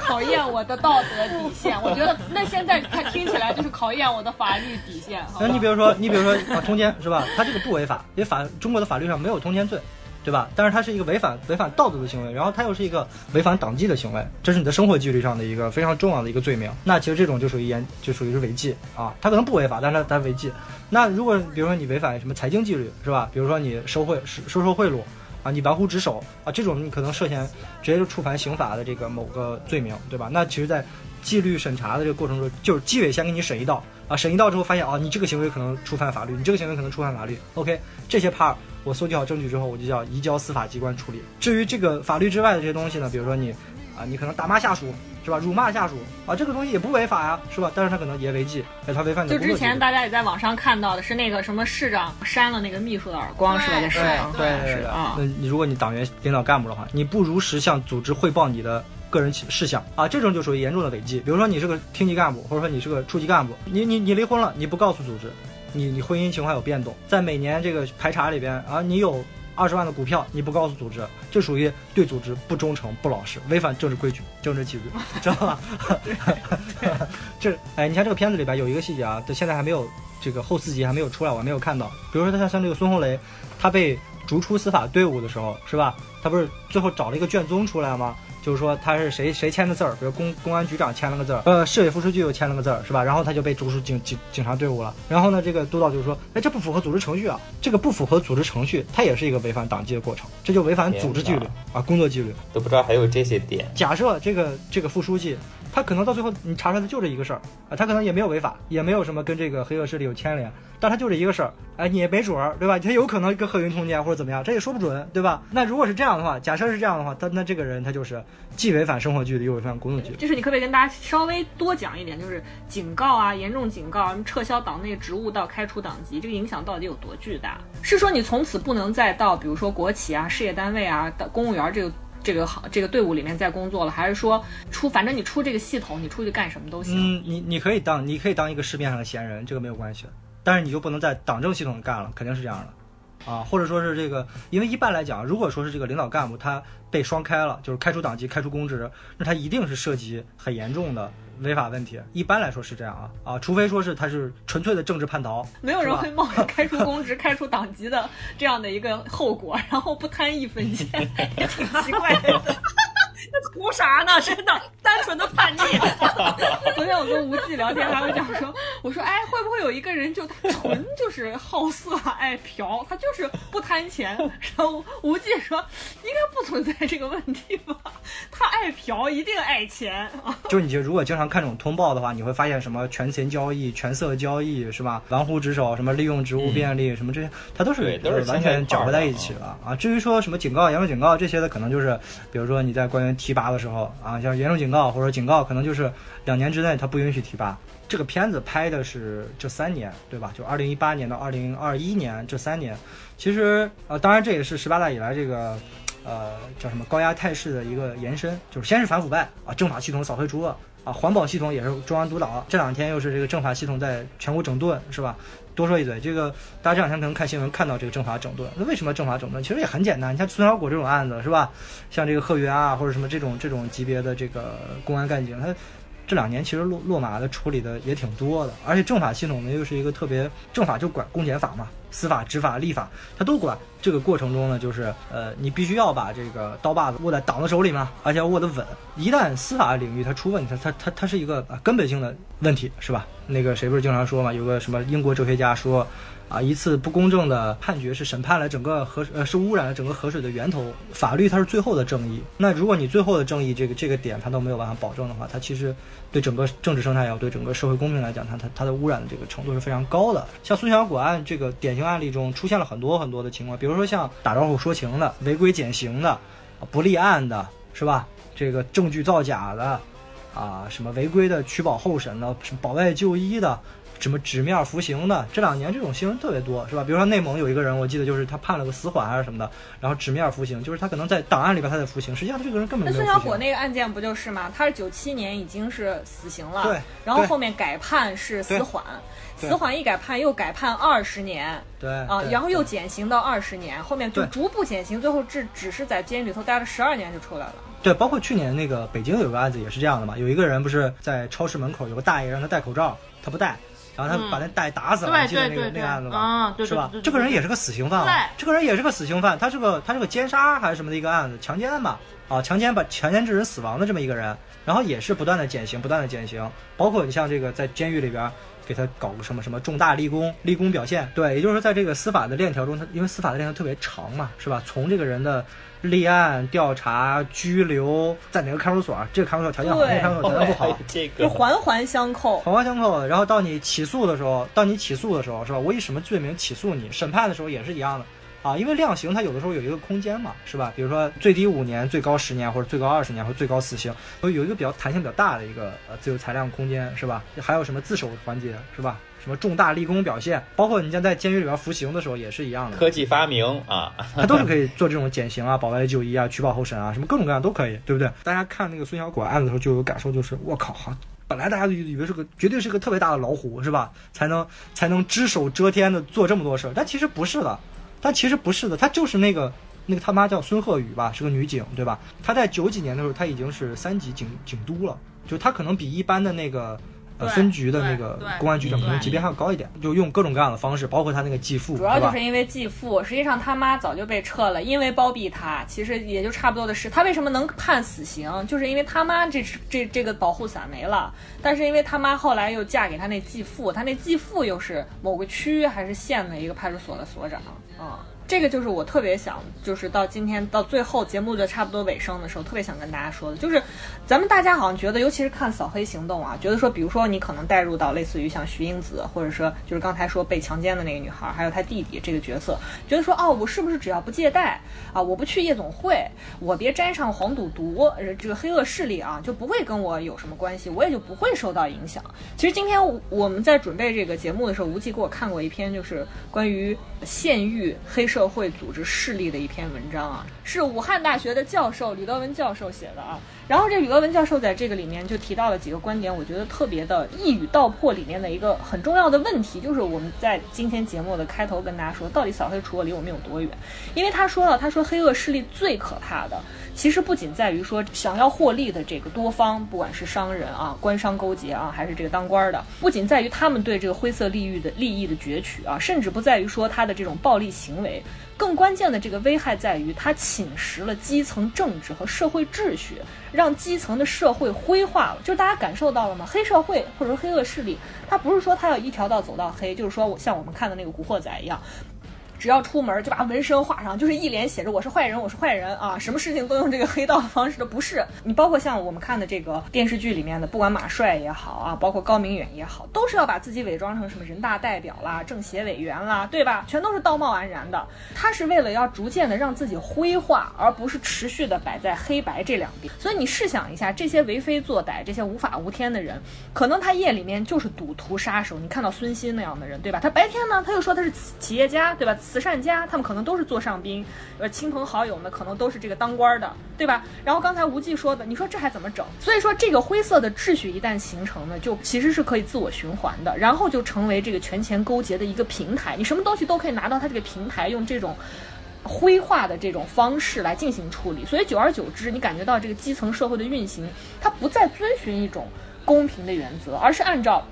考验我的道德底线。我觉得那现在他听起来就是考验我的法律底线。那你比如说，你比如说啊，通奸是吧？他这个不违法，因为法中国的法律上没有通奸罪。对吧？但是它是一个违反违反道德的行为，然后它又是一个违反党纪的行为，这是你的生活纪律上的一个非常重要的一个罪名。那其实这种就属于严，就属于是违纪啊。它可能不违法，但是它它违纪。那如果比如说你违反什么财经纪律，是吧？比如说你收贿收受贿赂啊，你玩忽职守啊，这种你可能涉嫌直接就触犯刑法的这个某个罪名，对吧？那其实，在纪律审查的这个过程中，就是纪委先给你审一道啊，审一道之后发现啊，你这个行为可能触犯法律，你这个行为可能触犯法律。OK，这些 part。我搜集好证据之后，我就叫移交司法机关处理。至于这个法律之外的这些东西呢，比如说你，啊，你可能打骂下属是吧？辱骂下属啊，这个东西也不违法呀，是吧？但是他可能也违纪，哎，他违反。就之前大家也在网上看到的是那个什么市长扇了那个秘书的耳光，是吧？对对对啊。那你如果你党员领导干部的话，你不如实向组织汇报你的个人事项啊，这种就属于严重的违纪。比如说你是个厅级干部，或者说你是个处级干部，你你你离婚了，你不告诉组织，你你婚姻情况有变动，在每年这个排查里边啊，你有。二十万的股票你不告诉组织，这属于对组织不忠诚、不老实，违反政治规矩、政治纪律，知道吧？[laughs] 这哎，你看这个片子里边有一个细节啊，到现在还没有这个后四集还没有出来，我还没有看到。比如说他像像这个孙红雷，他被逐出司法队伍的时候，是吧？他不是最后找了一个卷宗出来吗？就是说他是谁谁签的字儿，比如公公安局长签了个字儿，呃，市委副书记又签了个字儿，是吧？然后他就被逐出警警警察队伍了。然后呢，这个督导就说，哎，这不符合组织程序啊，这个不符合组织程序，它也是一个违反党纪的过程，这就违反组织纪律啊，工作纪律。都不知道还有这些点。假设这个这个副书记。他可能到最后你查出来的就这一个事儿啊，他可能也没有违法，也没有什么跟这个黑恶势力有牵连，但他就这一个事儿，哎，你也没准儿，对吧？他有可能跟贺云通奸或者怎么样，这也说不准，对吧？那如果是这样的话，假设是这样的话，他那这个人他就是既违反生活纪律又违反工作纪律。就是你可不可以跟大家稍微多讲一点，就是警告啊，严重警告，什么撤销党内职务到开除党籍，这个影响到底有多巨大？是说你从此不能再到比如说国企啊、事业单位啊公务员这个？这个好，这个队伍里面在工作了，还是说出，反正你出这个系统，你出去干什么都行。嗯，你你可以当，你可以当一个市面上的闲人，这个没有关系。但是你就不能在党政系统干了，肯定是这样的，啊，或者说是这个，因为一般来讲，如果说是这个领导干部他被双开了，就是开除党籍、开除公职，那他一定是涉及很严重的。违法问题。一般来说是这样啊。啊，除非说是他是纯粹的政治叛逃，没有人会冒着开除公职、[laughs] 开除党籍的这样的一个后果，然后不贪一分钱，也 [laughs] [laughs] 挺奇怪的。那 [laughs] 图啥呢？真的，单纯的叛逆。[laughs] 昨天我跟无忌聊天，还会讲说，我说，哎，会不会有一个人就他纯就是好色爱嫖，他就是不贪钱？然后无忌说，应该不存在这个问题吧？他爱嫖，一定爱钱啊。就是你就如果经常看这种通报的话，你会发现什么权钱交易、权色交易是吧？玩忽职守，什么利用职务便利，什么这些，他都是都是完全搅和在一起了啊。至于说什么警告、严重警告这些的，可能就是比如说你在官员。提拔的时候啊，像严重警告或者警告，可能就是两年之内他不允许提拔。这个片子拍的是这三年，对吧？就二零一八年到二零二一年这三年，其实呃，当然这也是十八大以来这个呃叫什么高压态势的一个延伸，就是先是反腐败啊，政法系统扫黑除恶啊，环保系统也是中央督导，这两天又是这个政法系统在全国整顿，是吧？多说一嘴，这个大家这两天可能看新闻看到这个政法整顿，那为什么政法整顿？其实也很简单，你像孙小果这种案子是吧？像这个贺元啊或者什么这种这种级别的这个公安干警，他这两年其实落落马的处理的也挺多的，而且政法系统呢又是一个特别政法就管公检法嘛，司法、执法、立法它都管。这个过程中呢，就是呃你必须要把这个刀把子握在党的手里嘛，而且要握得稳。一旦司法领域它出问题，它它它它是一个啊根本性的问题，是吧？那个谁不是经常说嘛，有个什么英国哲学家说。啊，一次不公正的判决是审判了整个河呃，是污染了整个河水的源头。法律它是最后的正义。那如果你最后的正义这个这个点它都没有办法保证的话，它其实对整个政治生态也好，对整个社会公平来讲，它它它的污染的这个程度是非常高的。像孙小果案这个典型案例中，出现了很多很多的情况，比如说像打招呼说情的、违规减刑的、不立案的，是吧？这个证据造假的，啊，什么违规的取保候审的、保外就医的。什么纸面服刑的？这两年这种新闻特别多，是吧？比如说内蒙有一个人，我记得就是他判了个死缓还是什么的，然后纸面服刑，就是他可能在档案里边他在服刑，实际上这个人根本没有。那孙小果那个案件不就是吗？他是九七年已经是死刑了，对，然后后面改判是死缓，死缓一改判又改判二十年，对啊，然后又减刑到二十年，后面就逐步减刑，最后只只是在监狱里头待了十二年就出来了。对，包括去年那个北京有个案子也是这样的嘛，有一个人不是在超市门口有个大爷让他戴口罩，他不戴。然后他把那大爷打死了，记得那个那个案子吧？是吧？这个人也是个死刑犯，这个人也是个死刑犯，他是个他是个奸杀还是什么的一个案子，强奸案吧？啊，强奸把强奸致人死亡的这么一个人，然后也是不断的减刑，不断的减刑，包括你像这个在监狱里边给他搞个什么什么重大立功立功表现，对，也就是说在这个司法的链条中，他因为司法的链条特别长嘛，是吧？从这个人的。立案、调查、拘留，在哪个看守所？这个看守所条件好，那个看守所条件不好，这个环环相扣，环环相扣。然后到你起诉的时候，到你起诉的时候，是吧？我以什么罪名起诉你？审判的时候也是一样的啊，因为量刑它有的时候有一个空间嘛，是吧？比如说最低五年，最高十年，或者最高二十年，或者最高死刑，有一个比较弹性比较大的一个呃自由裁量空间，是吧？还有什么自首环节，是吧？什么重大立功表现，包括你像在监狱里边服刑的时候也是一样的。科技发明啊，[laughs] 它都是可以做这种减刑啊、保外就医啊、取保候审啊，什么各种各样都可以，对不对？大家看那个孙小果案子的时候就有感受，就是我靠好，本来大家都以为是个绝对是个特别大的老虎，是吧？才能才能只手遮天的做这么多事儿，但其实不是的，但其实不是的，他就是那个那个他妈叫孙鹤宇吧，是个女警，对吧？她在九几年的时候，她已经是三级警警督了，就她可能比一般的那个。呃分局的那个公安局长可能级别还要高一点，就用各种各样的方式，包括他那个继父，主要就是因为继父，实际上他妈早就被撤了，因为包庇他，其实也就差不多的事。他为什么能判死刑，就是因为他妈这这这个保护伞没了，但是因为他妈后来又嫁给他那继父，他那继父又是某个区还是县的一个派出所的所长啊。这个就是我特别想，就是到今天到最后节目的差不多尾声的时候，特别想跟大家说的，就是咱们大家好像觉得，尤其是看《扫黑行动》啊，觉得说，比如说你可能带入到类似于像徐英子，或者说就是刚才说被强奸的那个女孩，还有她弟弟这个角色，觉得说，哦，我是不是只要不借贷啊，我不去夜总会，我别沾上黄赌毒呃这个黑恶势力啊，就不会跟我有什么关系，我也就不会受到影响。其实今天我们在准备这个节目的时候，无忌给我看过一篇，就是关于县域黑社。社会组织势力的一篇文章啊，是武汉大学的教授吕德文教授写的啊。然后这吕德文教授在这个里面就提到了几个观点，我觉得特别的一语道破里面的一个很重要的问题，就是我们在今天节目的开头跟大家说，到底扫黑除恶离我们有多远？因为他说了，他说黑恶势力最可怕的，其实不仅在于说想要获利的这个多方，不管是商人啊、官商勾结啊，还是这个当官的，不仅在于他们对这个灰色利益的利益的攫取啊，甚至不在于说他的这种暴力行为。更关键的这个危害在于，它侵蚀了基层政治和社会秩序，让基层的社会灰化了。就是大家感受到了吗？黑社会或者说黑恶势力，它不是说它要一条道走到黑，就是说我像我们看的那个《古惑仔》一样。只要出门就把纹身画上，就是一脸写着我是坏人，我是坏人啊！什么事情都用这个黑道的方式的，不是你。包括像我们看的这个电视剧里面的，不管马帅也好啊，包括高明远也好，都是要把自己伪装成什么人大代表啦、政协委员啦，对吧？全都是道貌岸然的。他是为了要逐渐的让自己灰化，而不是持续的摆在黑白这两边。所以你试想一下，这些为非作歹、这些无法无天的人，可能他夜里面就是赌徒杀手。你看到孙鑫那样的人，对吧？他白天呢，他又说他是企业家，对吧？慈善家，他们可能都是座上宾，呃，亲朋好友呢，可能都是这个当官的，对吧？然后刚才无忌说的，你说这还怎么整？所以说这个灰色的秩序一旦形成呢，就其实是可以自我循环的，然后就成为这个权钱勾结的一个平台，你什么东西都可以拿到它这个平台，用这种。灰化的这种方式来进行处理，所以久而久之，你感觉到这个基层社会的运行，它不再遵循一种公平的原则，而是按照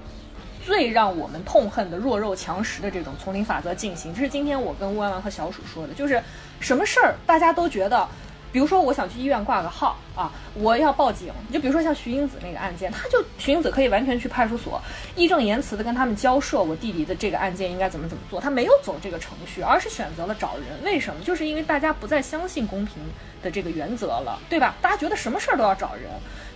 最让我们痛恨的弱肉强食的这种丛林法则进行。这是今天我跟弯弯和小鼠说的，就是什么事儿大家都觉得。比如说，我想去医院挂个号啊，我要报警。就比如说像徐英子那个案件，他就徐英子可以完全去派出所，义正言辞的跟他们交涉我弟弟的这个案件应该怎么怎么做。他没有走这个程序，而是选择了找人。为什么？就是因为大家不再相信公平的这个原则了，对吧？大家觉得什么事儿都要找人。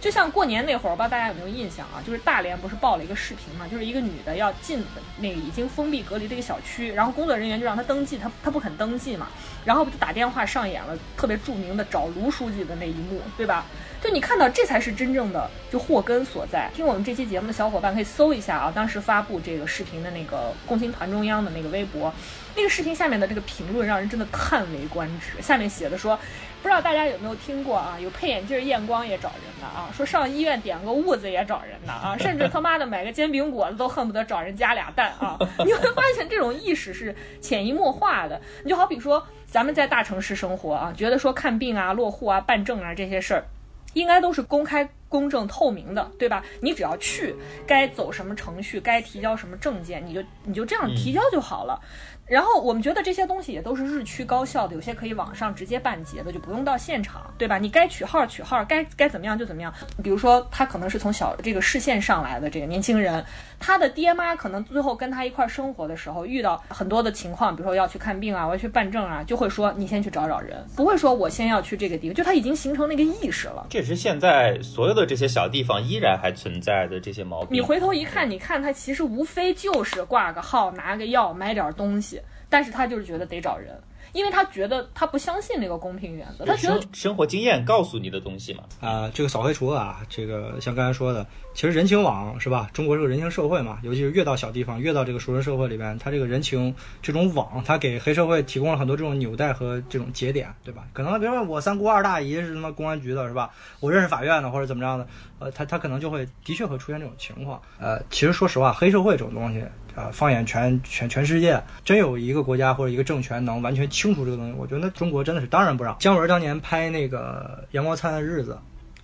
就像过年那会儿，我不知道大家有没有印象啊？就是大连不是报了一个视频嘛，就是一个女的要进那个已经封闭隔离的一个小区，然后工作人员就让她登记，她她不肯登记嘛，然后就打电话上演了特别著名的找卢书记的那一幕，对吧？就你看到这才是真正的就祸根所在。听我们这期节目的小伙伴可以搜一下啊，当时发布这个视频的那个共青团中央的那个微博，那个视频下面的这个评论让人真的叹为观止。下面写的说，不知道大家有没有听过啊？有配眼镜验光也找人的啊，说上医院点个痦子也找人的啊，[laughs] 甚至他妈的买个煎饼果子都恨不得找人加俩蛋啊！[laughs] 你会发现这种意识是潜移默化的。你就好比说咱们在大城市生活啊，觉得说看病啊、落户啊、办证啊这些事儿。应该都是公开、公正、透明的，对吧？你只要去，该走什么程序，该提交什么证件，你就你就这样提交就好了。然后我们觉得这些东西也都是日趋高效的，有些可以网上直接办结的，就不用到现场，对吧？你该取号取号，该该怎么样就怎么样。比如说他可能是从小这个市县上来的这个年轻人，他的爹妈可能最后跟他一块生活的时候遇到很多的情况，比如说要去看病啊，我要去办证啊，就会说你先去找找人，不会说我先要去这个地方，就他已经形成那个意识了。这是现在所有的这些小地方依然还存在的这些毛病。你回头一看，你看他其实无非就是挂个号、拿个药、买点东西。但是他就是觉得得找人，因为他觉得他不相信那个公平原则，他觉得生活经验告诉你的东西嘛。啊，这个扫黑除恶啊，这个像刚才说的，其实人情网是吧？中国是个人情社会嘛，尤其是越到小地方，越到这个熟人社会里边，他这个人情这种网，他给黑社会提供了很多这种纽带和这种节点，对吧？可能比如说我三姑二大姨是他妈公安局的，是吧？我认识法院的或者怎么着的，呃，他他可能就会的确会出现这种情况。呃，其实说实话，黑社会这种东西。呃，放眼全全全世界，真有一个国家或者一个政权能完全清除这个东西，我觉得中国真的是当仁不让。姜文当年拍那个《阳光灿烂的日子》，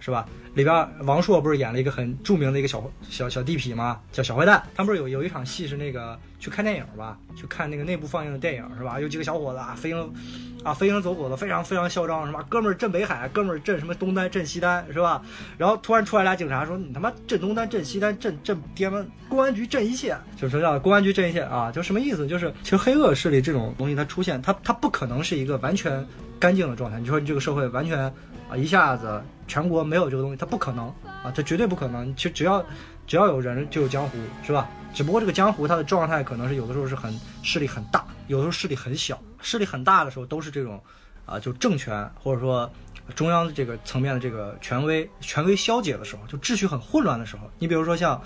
是吧？里边王朔不是演了一个很著名的一个小小小地痞吗？叫小坏蛋。他不是有有一场戏是那个去看电影吧？去看那个内部放映的电影是吧？有几个小伙子啊，飞鹰啊飞鹰走狗的非常非常嚣张是吧？哥们儿镇北海，哥们儿镇什么东单镇西单是吧？然后突然出来俩警察说你他妈镇东单镇西单镇镇爹妈公安局镇一切，就是叫公安局镇一切啊，就什么意思？就是其实黑恶势力这种东西它出现，它它不可能是一个完全干净的状态。你说你这个社会完全。啊，一下子全国没有这个东西，它不可能啊，它绝对不可能。其实只要只要有人就有江湖，是吧？只不过这个江湖它的状态可能是有的时候是很势力很大，有的时候势力很小。势力很大的时候都是这种啊，就政权或者说中央的这个层面的这个权威权威消解的时候，就秩序很混乱的时候。你比如说像。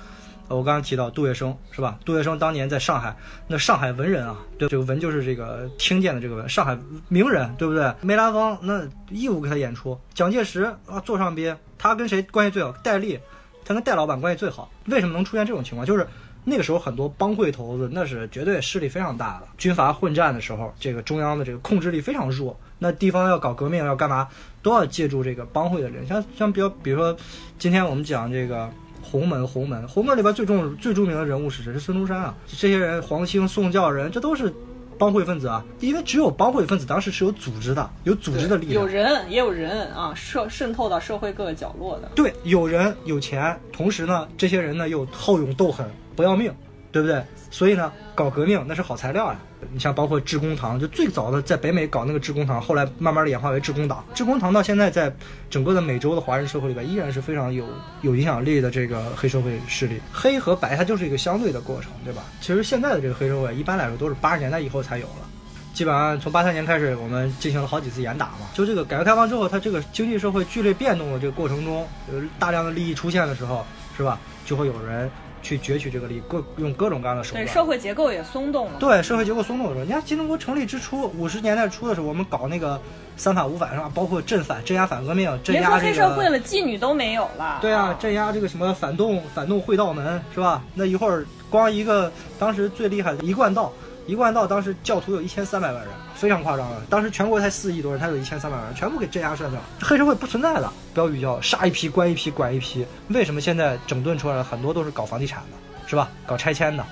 我刚刚提到杜月笙是吧？杜月笙当年在上海，那上海文人啊，对这个文就是这个听见的这个文，上海名人对不对？梅兰芳那义务给他演出，蒋介石啊座上宾，他跟谁关系最好？戴笠，他跟戴老板关系最好。为什么能出现这种情况？就是那个时候很多帮会头子那是绝对势力非常大的，军阀混战的时候，这个中央的这个控制力非常弱，那地方要搞革命要干嘛，都要借助这个帮会的人。像像比较比如说，今天我们讲这个。洪门，洪门，洪门里边最重最著名的人物是谁？是孙中山啊！这些人，黄兴、宋教仁，这都是帮会分子啊！因为只有帮会分子当时是有组织的，有组织的力量，有人也有人啊，渗渗透到社会各个角落的。对，有人有钱，同时呢，这些人呢又好勇斗狠，不要命，对不对？所以呢，搞革命那是好材料呀。你像包括致公堂，就最早的在北美搞那个致公堂，后来慢慢的演化为致公党。致公堂到现在在整个的美洲的华人社会里边，依然是非常有有影响力的这个黑社会势力。黑和白它就是一个相对的过程，对吧？其实现在的这个黑社会一般来说都是八十年代以后才有了，基本上从八三年开始，我们进行了好几次严打嘛。就这个改革开放之后，它这个经济社会剧烈变动的这个过程中，有大量的利益出现的时候，是吧？就会有人。去攫取这个利益，各用各种各样的手段对，社会结构也松动了。对社会结构松动的时候，你看新中国成立之初，五十年代初的时候，我们搞那个三反五反是吧？包括镇反、镇压反革命、镇别说压这个。黑社会了，妓女都没有了。对啊，镇压这个什么反动反动会道门是吧？那一会儿光一个当时最厉害的一贯道，一贯道当时教徒有一千三百万人，非常夸张了。当时全国才四亿多人，他有一千三百万人，全部给镇压删掉。黑社会不存在的，标语叫杀一批关一批管一批。为什么现在整顿出来了很多都是搞房地产的，是吧？搞拆迁的，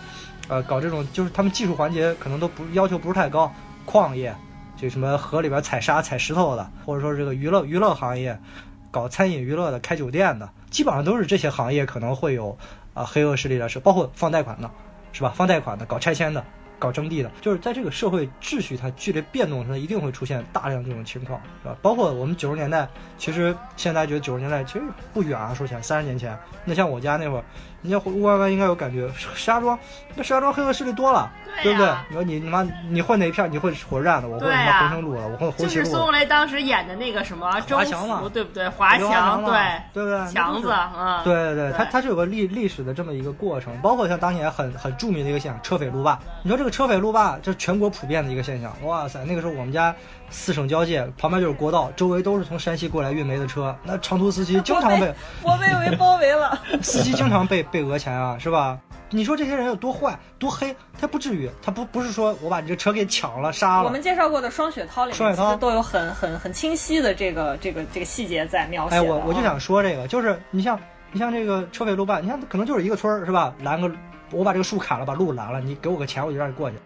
呃，搞这种就是他们技术环节可能都不要求不是太高，矿业，这什么河里边采沙采石头的，或者说这个娱乐娱乐行业，搞餐饮娱乐的、开酒店的，基本上都是这些行业可能会有啊、黑恶势力的是，包括放贷款的，是吧？放贷款的、搞拆迁的、搞征地的，就是在这个社会秩序它剧烈变动，它一定会出现大量这种情况，是吧？包括我们九十年代，其实现在觉得九十年代其实不远啊，说起来三十年前，那像我家那会儿，你像吴关关应该有感觉，石家庄那石家庄黑恶势力多了，对不对？你说你你妈你混哪一片？你混火车站的，我混什么红城路的，我混红旗路的就是孙。红雷当时演的那个什么周华强对不对？华强，嘛对，对不对？那强子，就是嗯，对对对，对它它是有个历历史的这么一个过程，包括像当年很很著名的一个现象，车匪路霸。你说这个车匪路霸，这是全国普遍的一个现象。哇塞，那个时候我们家四省交界，旁边就是国道，周围都是从山西过来运煤的车，那长途司机 [laughs] 经常被 [laughs] 我被围包围了。[laughs] 司机经常被被讹钱啊，是吧？你说这些人有多坏多黑，他不至于，他不不是说我把你这车给抢了杀了我们。介绍过的《双雪涛》里面，双雪涛都有很很很清晰的这个这个这个细节在描写哎，我我就啊想说这个，就是你像你像这个车匪路霸，你看可能就是一个村儿是吧？拦个我把这个树砍了，把路拦了，你给我个钱，我就让你过去。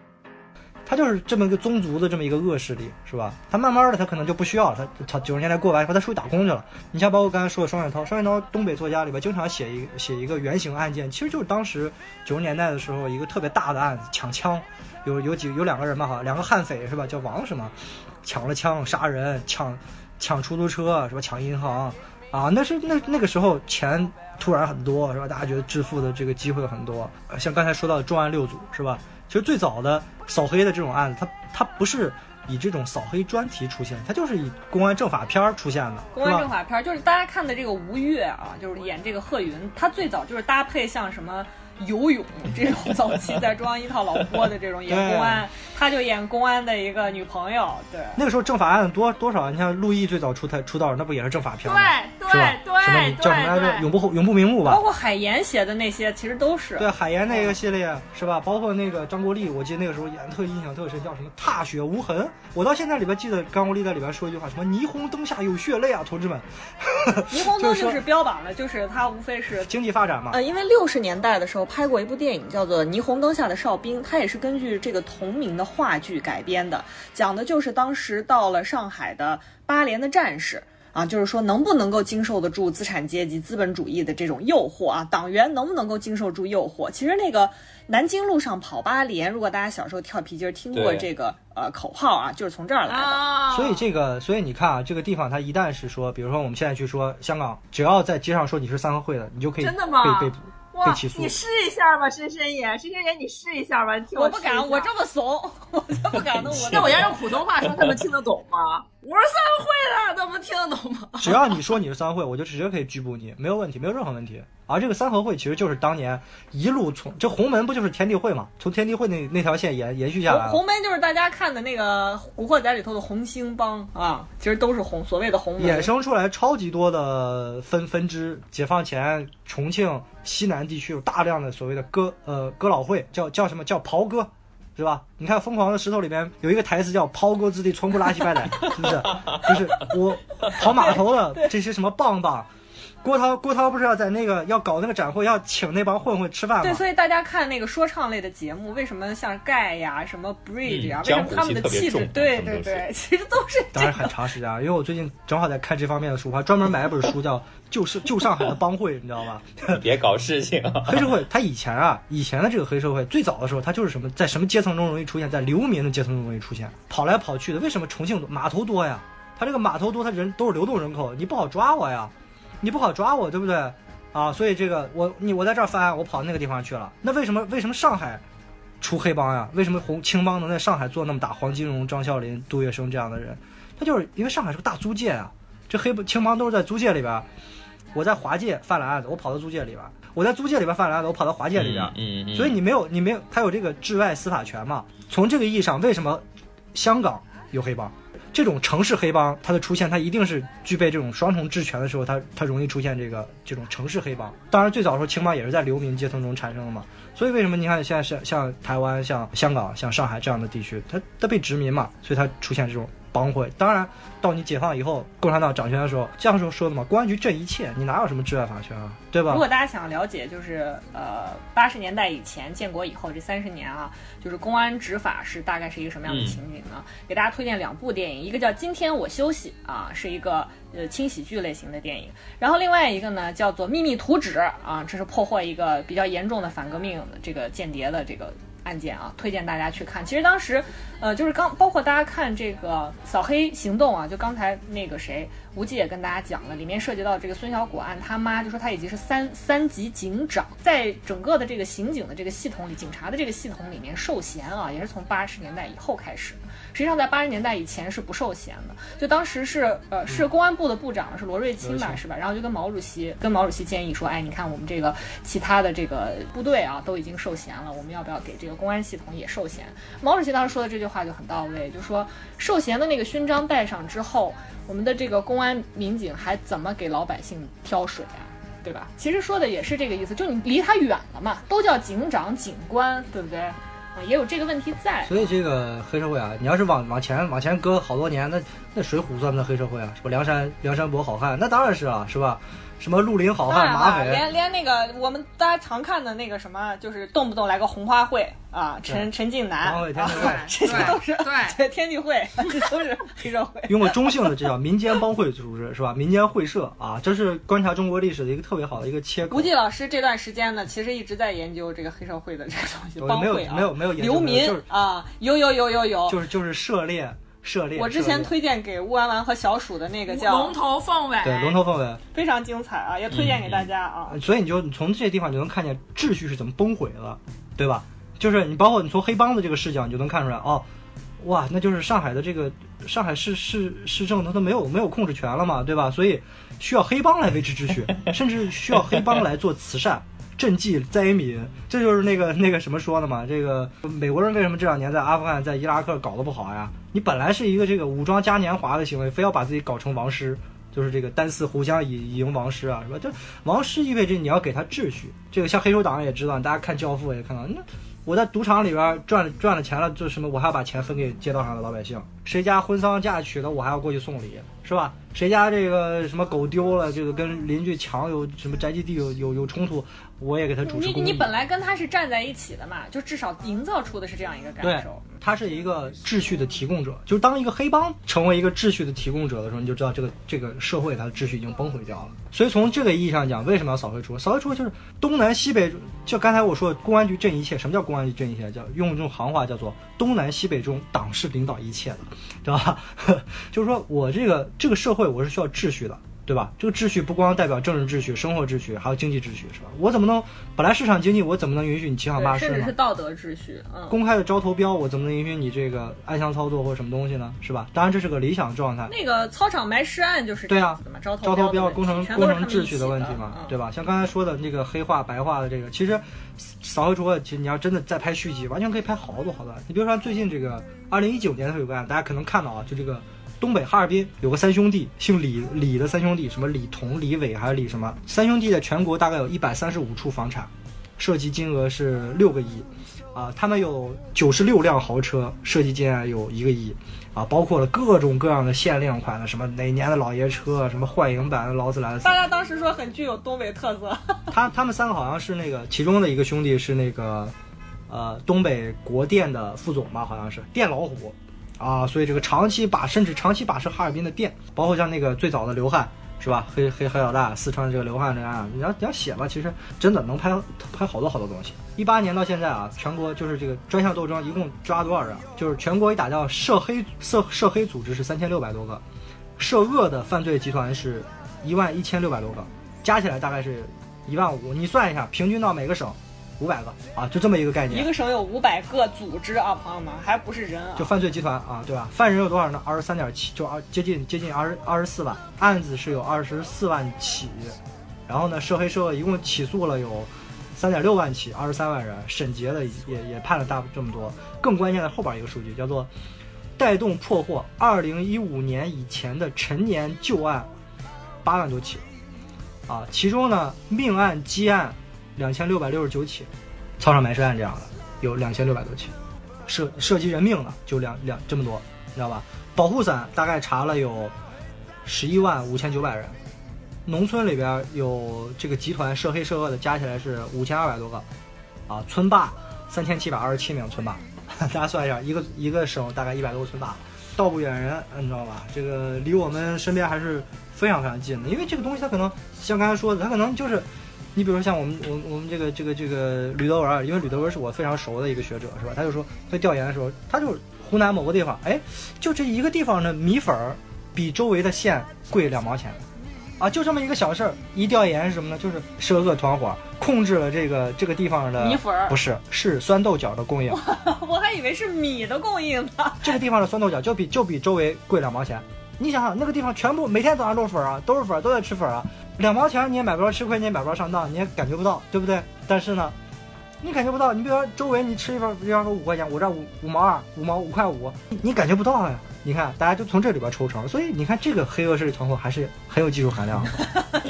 他就是这么一个宗族的这么一个恶势力，是吧？他慢慢的，他可能就不需要，他他九十年代过完以后，他出去打工去了。你像包括刚才说的双雪涛，双雪涛东北作家里边经常写一写一个原型案件，其实就是当时九十年代的时候一个特别大的案子，抢枪，有有几有两个人吧，好像两个悍匪是吧？叫王什么，抢了枪杀人，抢抢出租车是吧？抢银行啊，那是那那个时候钱突然很多是吧？大家觉得致富的这个机会很多，像刚才说到的重案六组是吧？其实最早的扫黑的这种案子，它它不是以这种扫黑专题出现，它就是以公安政法片儿出现的，公安？政法片儿，就是大家看的这个吴越啊，就是演这个贺云，他最早就是搭配像什么游泳这种早期在中央一套老播的这种演公安，他就演公安的一个女朋友，对。那个时候政法案多多少？你像陆毅最早出台出道，那不也是政法片吗？对？对什么对叫什么来着？永不永不瞑目吧包？括海岩写的那些，其实都是对，海岩那个系列是吧？包括那个张国立，我记得那个时候演得特印象特深，叫什么“踏雪无痕”。我到现在里边记得张国立在里边说一句话，什么“霓虹灯下有血泪啊，同志们霓虹灯 [laughs] 就是说就是标榜的，就是它无非是”。经济发展嘛，呃，因为六十年代的时候拍过一部电影叫做《霓虹灯下的哨兵》，它也是根据这个同名的话剧改编的，讲的就是当时到了上海的八连的战士。啊，就是说能不能够经受得住资产阶级、资本主义的这种诱惑啊？党员能不能够经受住诱惑？其实那个南京路上跑八连，如果大家小时候跳皮筋儿听过这个呃口号啊，就是从这儿来的。啊，所以这个，所以你看啊，这个地方它一旦是说，比如说我们现在去说香港，只要在街上说你是三合会的，你就可以真的吗被被捕、哇被起诉你。试一下吧，深深爷，深深爷，你试一下吧，你听我不敢，我这么怂，[laughs] 我就不敢。那我要用普通话说，他们听得懂吗？我是三会的，他们听得懂吗？[laughs] 只要你说你是三合会，我就直接可以拘捕你，没有问题，没有任何问题。而这个三合会其实就是当年一路从这洪门不就是天地会嘛，从天地会那那条线延延续下来红门就是大家看的那个《古惑仔》里头的红星帮啊，其实都是红所谓的红门。衍生出来超级多的分分支，解放前重庆西南地区有大量的所谓的哥呃哥老会，叫叫什么叫袍哥，是吧？你看《疯狂的石头》里面有一个台词叫“抛哥之地从不拉稀白奶”，是不是？就是我跑码头的 [laughs] 这些什么棒棒。郭涛，郭涛不是要在那个要搞那个展会，要请那帮混混吃饭吗？对，所以大家看那个说唱类的节目，为什么像盖呀、什么 Bridge 啊，嗯为什么他们的气气质？对对对，其实都是这当然很长时间啊，因为我最近正好在看这方面的书，我还专门买了本书叫《旧是 [laughs] 旧上海的帮会》，你知道吧？别搞事情。[laughs] 黑社会，他以前啊，以前的这个黑社会最早的时候，他就是什么，在什么阶层中容易出现，在流民的阶层中容易出现，跑来跑去的。为什么重庆码头多呀？他这个码头多，他人都是流动人口，你不好抓我呀，你不好抓我，对不对？啊，所以这个我你我在这儿犯案，我跑到那个地方去了。那为什么为什么上海出黑帮呀？为什么红青帮能在上海做那么大？黄金荣、张啸林、杜月笙这样的人，他就是因为上海是个大租界啊，这黑帮青帮都是在租界里边儿。我在华界犯了案子，我跑到租界里边儿，我在租界里边犯了案子，我跑到华界里边，嗯嗯，所以你没有你没有他有这个治外司法权嘛？从这个意义上，为什么香港有黑帮？这种城市黑帮它的出现，它一定是具备这种双重治权的时候，它它容易出现这个这种城市黑帮。当然，最早的时候青帮也是在流民阶层中产生的嘛。所以为什么你看现在像像台湾、像香港、像上海这样的地区，它它被殖民嘛，所以它出现这种帮会。当然，到你解放以后，共产党掌权的时候，这样说说的嘛，公安局镇一切，你哪有什么治外法权啊，对吧如？果大家想了解，就是呃八十年代以前建国以后这三十年啊，就是公安执法是大概是一个什么样的情景呢？给大家推荐两部电影，一个叫《今天我休息》啊，是一个呃轻喜剧类型的电影，然后另外一个呢叫做《秘密图纸》啊，这是破获一个比较严重的反革命的这个间谍的这个。案件啊，推荐大家去看。其实当时，呃，就是刚包括大家看这个扫黑行动啊，就刚才那个谁吴忌也跟大家讲了，里面涉及到这个孙小果案，他妈就说他已经是三三级警长，在整个的这个刑警的这个系统里，警察的这个系统里面受衔啊，也是从八十年代以后开始。实际上在八十年代以前是不受衔的，就当时是呃是公安部的部长是罗瑞卿吧，是吧？然后就跟毛主席跟毛主席建议说，哎，你看我们这个其他的这个部队啊都已经受衔了，我们要不要给这个公安系统也受衔？毛主席当时说的这句话就很到位，就说受衔的那个勋章戴上之后，我们的这个公安民警还怎么给老百姓挑水啊？对吧？其实说的也是这个意思，就你离他远了嘛，都叫警长、警官，对不对？也有这个问题在。所以这个黑社会啊，你要是往往前往前搁好多年，那那水浒算不算黑社会啊？是吧？梁山梁山伯好汉，那当然是啊，是吧？什么绿林好汉、马匪，连连那个我们大家常看的那个什么，就是动不动来个红花会啊，陈陈近南 [laughs] 这些都是对对天地会，[laughs] 这都是黑社会。用个中性的，这叫民间帮会组织，是吧？民间会社啊，这是观察中国历史的一个特别好的一个切口吴。季老师这段时间呢，其实一直在研究这个黑社会的这个东西，我没有帮会啊，没有没有研究流民啊，有有有有有。就是就是涉猎涉猎。我之前推荐给乌丸丸和小鼠的那个叫龙头凤尾，对龙头凤尾，非常精彩啊，也推荐给大家啊。所以你就你从这些地方就能看见秩序是怎么崩毁了，对吧？就是你包括你从黑帮的这个视角，你就能看出来哦，哇，那就是上海的这个上海市市市政它都没有没有控制权了嘛，对吧？所以需要黑帮来维持秩序，甚至需要黑帮来做慈善。赈济灾民，这就是那个 [laughs] 那个什么说的嘛？这个美国人为什么这两年在阿富汗、在伊拉克搞得不好呀？你本来是一个这个武装嘉年华的行为，非要把自己搞成王师，就是这个单四互相以以迎王师啊，是吧？这王师意味着你要给他秩序。这个像黑手党也知道，大家看《教父》也看到，那我在赌场里边赚了赚了钱了，就什么我还要把钱分给街道上的老百姓，谁家婚丧嫁娶了，我还要过去送礼，是吧？谁家这个什么狗丢了，这个跟邻居墙有什么宅基地有有有冲突，我也给他主持。你你本来跟他是站在一起的嘛，就至少营造出的是这样一个感受。，他是一个秩序的提供者，就是当一个黑帮成为一个秩序的提供者的时候，你就知道这个这个社会它的秩序已经崩毁掉了。所以从这个意义上讲，为什么要扫黑除恶？扫黑除恶就是东南西北，就刚才我说的公安局镇一切。什么叫公安局镇一切？叫用一种行话叫做东南西北中，党是领导一切的，知道吧？[laughs] 就是说我这个这个社会我是需要秩序的。对吧？这个秩序不光代表政治秩序、生活秩序，还有经济秩序，是吧？我怎么能本来市场经济，我怎么能允许你欺行霸对，市呢甚至是？道德秩序，嗯。公开的招投标，我怎么能允许你这个暗箱操作或者什么东西呢？是吧？当然这是个理想状态。那个操场埋尸案就是对啊招投招投标、工程工程秩序的的问题嘛，嗯对吧？像刚才说的那个黑化、白化的这个，其实扫黑除恶，其实你要真的再拍续集，完全可以拍好多好多。你比如说最近这个二零一九年的有个案，大家可能看到啊，就这个东北哈尔滨有个三兄弟，姓李李的三兄弟，什么李彤、李伟还是李什么？三兄弟在全国大概有一百三十五处房产，涉及金额是六个亿。啊，他们有九十六辆豪车，涉及金额有一个亿，啊，包括了各种各样的限量款的，什么哪年的老爷车，什么幻影版的劳斯莱斯大，家当时说很具有东北特色，[laughs] 他他们三个好像是那个其中的一个兄弟是那个，呃，东北国电的副总吧，好像是电老虎，啊，所以这个长期把甚至长期把持哈尔滨的电，包括像那个最早的刘汉是吧，黑黑黑老大四川这个刘汉这样，你要你要写吧，其实真的能拍拍好多好多东西。一八年到现在啊，全国就是这个专项斗争一共抓多少人？就是全国一打叫涉黑涉涉黑组织是三千六百多个，涉恶的犯罪集团是一万一千六百多个，加起来大概是一万五。你算一下，平均到每个省五百个啊，就这么一个概念。一个省有五百个组织啊，朋友们，还不是人啊就。犯罪集团啊，对吧？犯人有多少呢？二十三点七，就二接近接近二十二十四万，案子是有二十四万起，然后呢，涉黑涉恶一共起诉了有三点六万起，二十三万人，审结了也也判了大这么多。更关键的后边一个数据叫做带动破获二零一五年以前的陈年旧案八万多起，啊，其中呢命案积案两千六百六十九起，操场埋尸案这样的有两千六百多起，涉涉及人命的就两两这么多，你知道吧？保护伞大概查了有十一万五千九百人，农村里边有这个集团涉黑涉恶的加起来是五千二百多个，啊，村霸三千七百二十七名村霸，[laughs] 大家算一下，一个一个省大概一百多个村霸，道不远人，你知道吧？这个离我们身边还是非常非常近的，因为这个东西它可能像刚才说的，它可能就是。你比如说像我们我我们这个这个这个吕德文儿，因为吕德文是我非常熟的一个学者，是吧？他就说在调研的时候，他就湖南某个地方，哎，就这一个地方的米粉儿比周围的县贵两毛钱，啊，就这么一个小事儿，一调研是什么呢？就是涉恶团伙控制了这个这个地方的米粉儿不是是酸豆角的供应，[laughs] 我还以为是米的供应呢。这个地方的酸豆角就比就比周围贵两毛钱。你想想，那个地方全部每天早上都是粉儿啊，都是粉儿，都在吃粉儿啊，两毛钱你也买不着吃亏，你也买不着上当，你也感觉不到，对不对？但是呢，你感觉不到，你比如说周围你吃一份，比方说五块钱，我这五五毛二，五毛五块五，你你感觉不到呀。你看，大家就从这里边抽成，所以你看这个黑恶势力团伙还是很有技术含量的。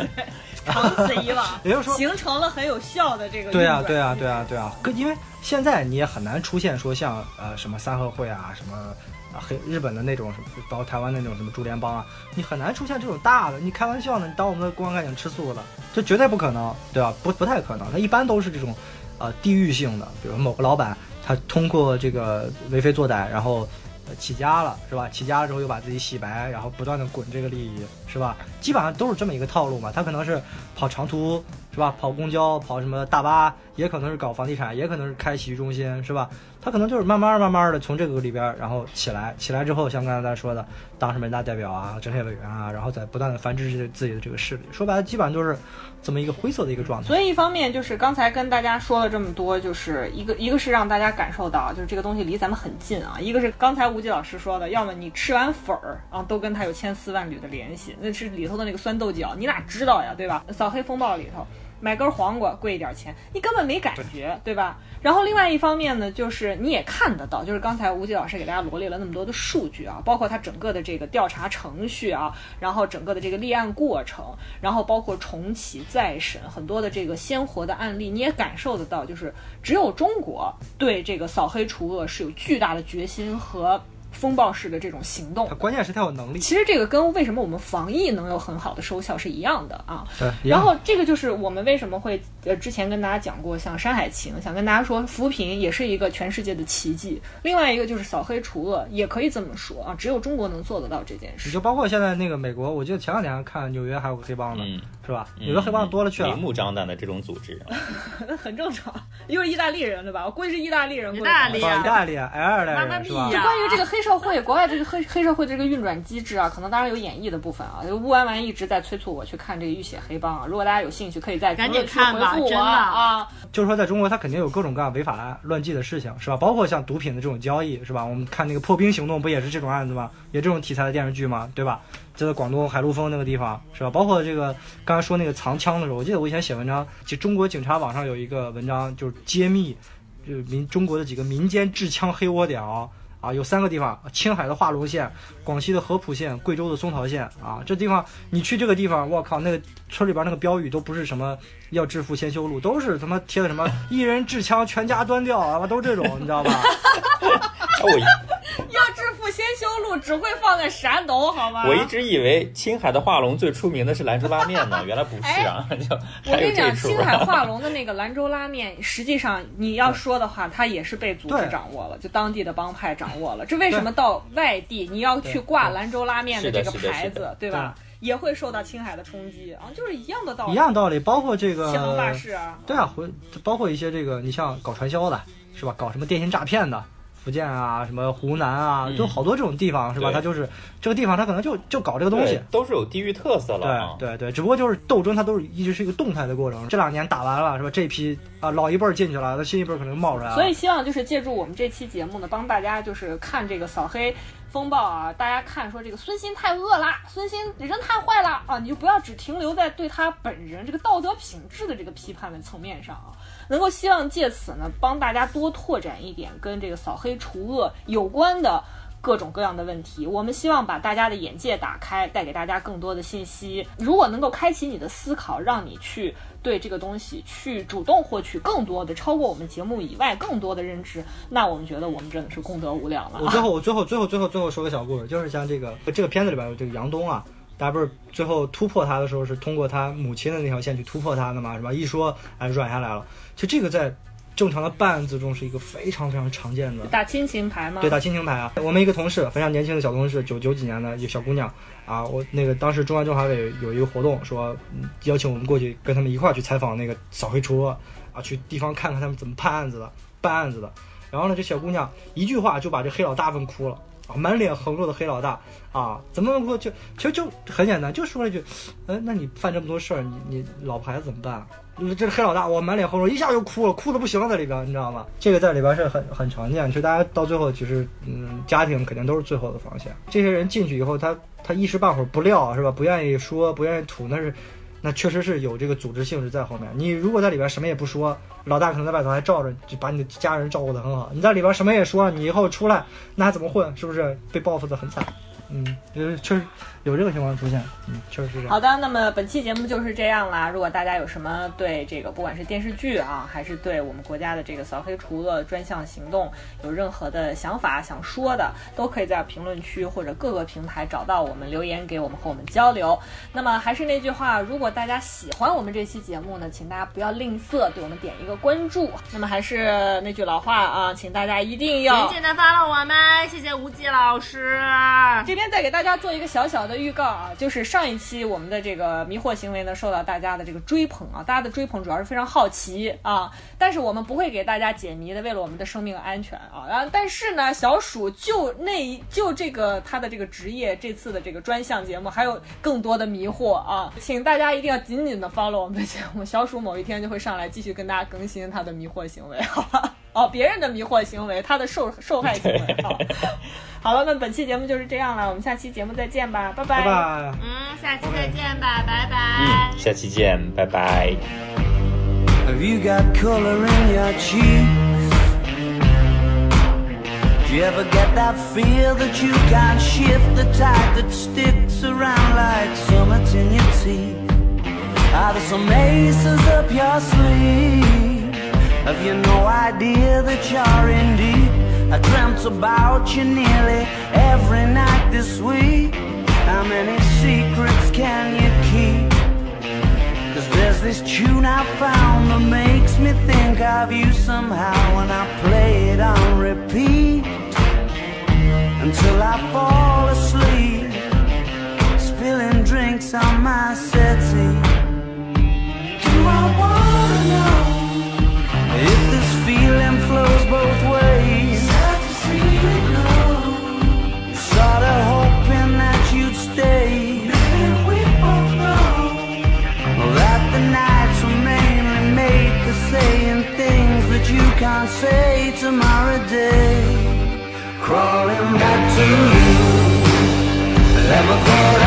[laughs] 长此以往，[laughs] 也就是说形成了很有效的这个对啊，对啊，对啊，对啊，跟因为现在你也很难出现说像呃什么三合会啊，什么黑日本的那种什么，包括台湾的那种什么竹联帮啊，你很难出现这种大的。你开玩笑呢？你当我们的公安干警吃素了，这绝对不可能，对吧？不不太可能，它一般都是这种呃地域性的，比如某个老板他通过这个为非作歹，然后。呃起家了是吧？起家了之后又把自己洗白，然后不断的滚这个利益是吧？基本上都是这么一个套路嘛。他可能是跑长途是吧？跑公交，跑什么大巴，也可能是搞房地产，也可能是开洗浴中心是吧？他可能就是慢慢慢慢的从这个里边然后起来，起来之后像刚才咱说的，当什么人大代表啊、政协委员啊，然后再不断的繁殖自己的这个势力。说白了，基本上就是这么一个灰色的一个状态。所以一方面就是刚才跟大家说了这么多，就是一个一个是让大家感受到，就是这个东西离咱们很近啊；一个是刚才吴极老师说的，要么你吃完粉儿啊，都跟它有千丝万缕的联系，那是里头的那个酸豆角，你哪知道呀，对吧？扫黑风暴里头。买根黄瓜贵一点钱，你根本没感觉，对吧？然后另外一方面呢，就是你也看得到，就是刚才吴杰老师给大家罗列了那么多的数据啊，包括他整个的这个调查程序啊，然后整个的这个立案过程，然后包括重启再审很多的这个鲜活的案例，你也感受得到，就是只有中国对这个扫黑除恶是有巨大的决心和风暴式的这种行动。关键是他有能力。其实这个跟为什么我们防疫能有很好的收效是一样的啊。对，然后这个就是我们为什么会呃之前跟大家讲过，像《山海情》，想跟大家说，扶贫也是一个全世界的奇迹。另外一个就是扫黑除恶，也可以这么说啊，只有中国能做得到这件事。你就包括现在那个美国，我记得前两天看纽约还有个黑帮呢，嗯是吧？纽约黑帮多了去了明。目张胆的这种组织，那 [laughs] 很正常，又是意大利人对吧？我估计是意大利人过来意大利啊，意大利、爱尔妈妈兰人是吧咪？呀关于这个黑社会，国外这个黑黑社会的这个运转机制啊，可能当然有演绎的部分啊。乌安完一直在催促我去看这个《浴血黑帮》啊，如果大家有兴趣，可以在评赶论区紧看吧回复我真的啊。就是说，在中国，它肯定有各种各样违法乱纪的事情，是吧？包括像毒品的这种交易，是吧？我们看那个破冰行动，不也是这种案子吗？也这种题材的电视剧吗？对吧？就在广东海陆丰那个地方，是吧？包括这个刚才说那个藏枪的时候，我记得我以前写文章，就中国警察网上有一个文章，就是揭秘，就是民中国的几个民间制枪黑窝点啊，有三个地方：青海的化隆县、广西的合浦县、贵州的松桃县啊。这地方你去这个地方，我靠，那个村里边那个标语都不是什么要致富先修路，都是他妈贴的什么一人制枪全家端掉啊，都这种，你知道吧？[laughs] 我一 [laughs] 要致富先修路，只会放在山东，好吗？我一直以为青海的化龙最出名的是兰州拉面呢，[laughs] 原来不是啊，我跟你讲，青海啊。化隆的那个兰州拉面，实际上你要说的话，它也是被组织掌握了，就当地的帮派掌握了。这为什么到外地你要去挂兰州拉面的这个牌子的，对吧？也会受到青海的冲击啊，就是一样的道理。一样道理，包括这个欺横霸市啊，对啊，回包括一些这个，你像搞传销的，是吧？搞什么电信诈骗的，福建啊，什么湖南啊，嗯就好多这种地方是吧？对它就是这个地方，它可能就就搞这个东西。都是有地域特色了啊。对对对，只不过就是斗争，它都是一直是一个动态的过程。这两年打完了是吧？这批啊老一辈儿进去了，那新一辈儿可能冒出来了。所以希望就是借助我们这期节目呢，帮大家就是看这个扫黑风暴啊，大家看说这个孙鑫太恶了，孙鑫人太坏了啊，你就不要只停留在对他本人这个道德品质的这个批判的层面上啊，能够希望借此呢帮大家多拓展一点跟这个扫黑除恶有关的。各种各样的问题，我们希望把大家的眼界打开，带给大家更多的信息。如果能够开启你的思考，让你去对这个东西去主动获取更多的超过我们节目以外更多的认知，那我们觉得我们真的是功德无量了啊。我最后我最后最后最后最后说个小故事，就是像这个这个片子里边有这个杨东啊，大家不是最后突破他的时候是通过他母亲的那条线去突破他的嘛，是吧？一说哎软下来了，其实这个在正常的办案子中是一个非常非常常见的。打亲情牌吗？对，打亲情牌啊！我们一个同事，非常年轻的小同事，九九几年的一个小姑娘啊，我那个当时中央政法委有一个活动，说、嗯邀请我们过去跟他们一块儿去采访那个扫黑除恶啊，去地方看看他们怎么判案子的，办案子的。然后呢，这小姑娘一句话就把这黑老大问哭了啊，满脸横肉的黑老大啊，怎么问哭就其实就很简单，就说了一句，嗯、那你犯这么多事儿，你你老婆孩子怎么办啊？这黑老大，我满脸横肉，一下就哭了，哭的不行了，在里边，你知道吗？这个在里边是很很常见，就大家到最后其实，嗯，家庭肯定都是最后的防线。这些人进去以后，他他一时半会儿不撂是吧？不愿意说，不愿意吐，那是，那确实是有这个组织性质在后面。你如果在里边什么也不说，老大可能在外头还罩着，就把你的家人照顾得很好。你在里边什么也说，你以后出来那还怎么混？是不是被报复的很惨？嗯，就是确实有这个情况出现，嗯，确实是这样。好的，那么本期节目就是这样啦。如果大家有什么对这个不管是电视剧啊，还是对我们国家的这个扫黑除恶专项行动有任何的想法想说的，都可以在评论区或者各个平台找到我们留言给我们和我们交流。那么还是那句话，如果大家喜欢我们这期节目呢，请大家不要吝啬对我们点一个关注。那么还是那句老话啊，请大家一定要紧紧的 follow 我们，谢谢吴忌老师。这边再给大家做一个小小的预告啊，就是上一期我们的这个迷惑行为呢，受到大家的这个追捧啊，大家的追捧主要是非常好奇啊，但是我们不会给大家解谜的，为了我们的生命安全啊。然后，但是呢，小鼠就那一就这个他的这个职业，这次的这个专项节目还有更多的迷惑啊，请大家一定要紧紧的 follow 我们的节目，小鼠某一天就会上来继续跟大家更新他的迷惑行为，好吧？哦，别人的迷惑行为，他的受受害行为啊。好了，那本期节目就是这样了，我们下期节目再见吧，拜拜拜。嗯，下期再见吧，拜拜。嗯，下期见，拜拜。Have you got color in your cheeks? Do you ever get that feel that you can't shift the tide that sticks around like summits in your teeth? Are there some aces up your sleeve? Have you no idea that you're in deep? I dreamt about you nearly every night this week. How many secrets can you keep? Cause there's this tune I found that makes me think of you somehow And I play it on repeat Until I fall asleep Spilling drinks on my settee Do I wanna know If this feeling flows both ways can't say tomorrow day. Crawling back to you. Never thought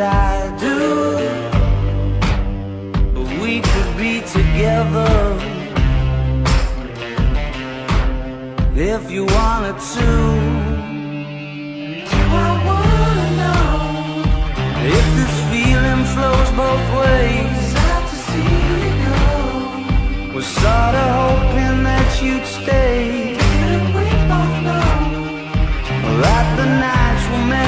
I do. We could be together. If you wanted to. Do I wanna know? If this feeling flows both ways. Out to see you go. Was sorta hoping that you'd stay. Didn't we both know. That the nights were made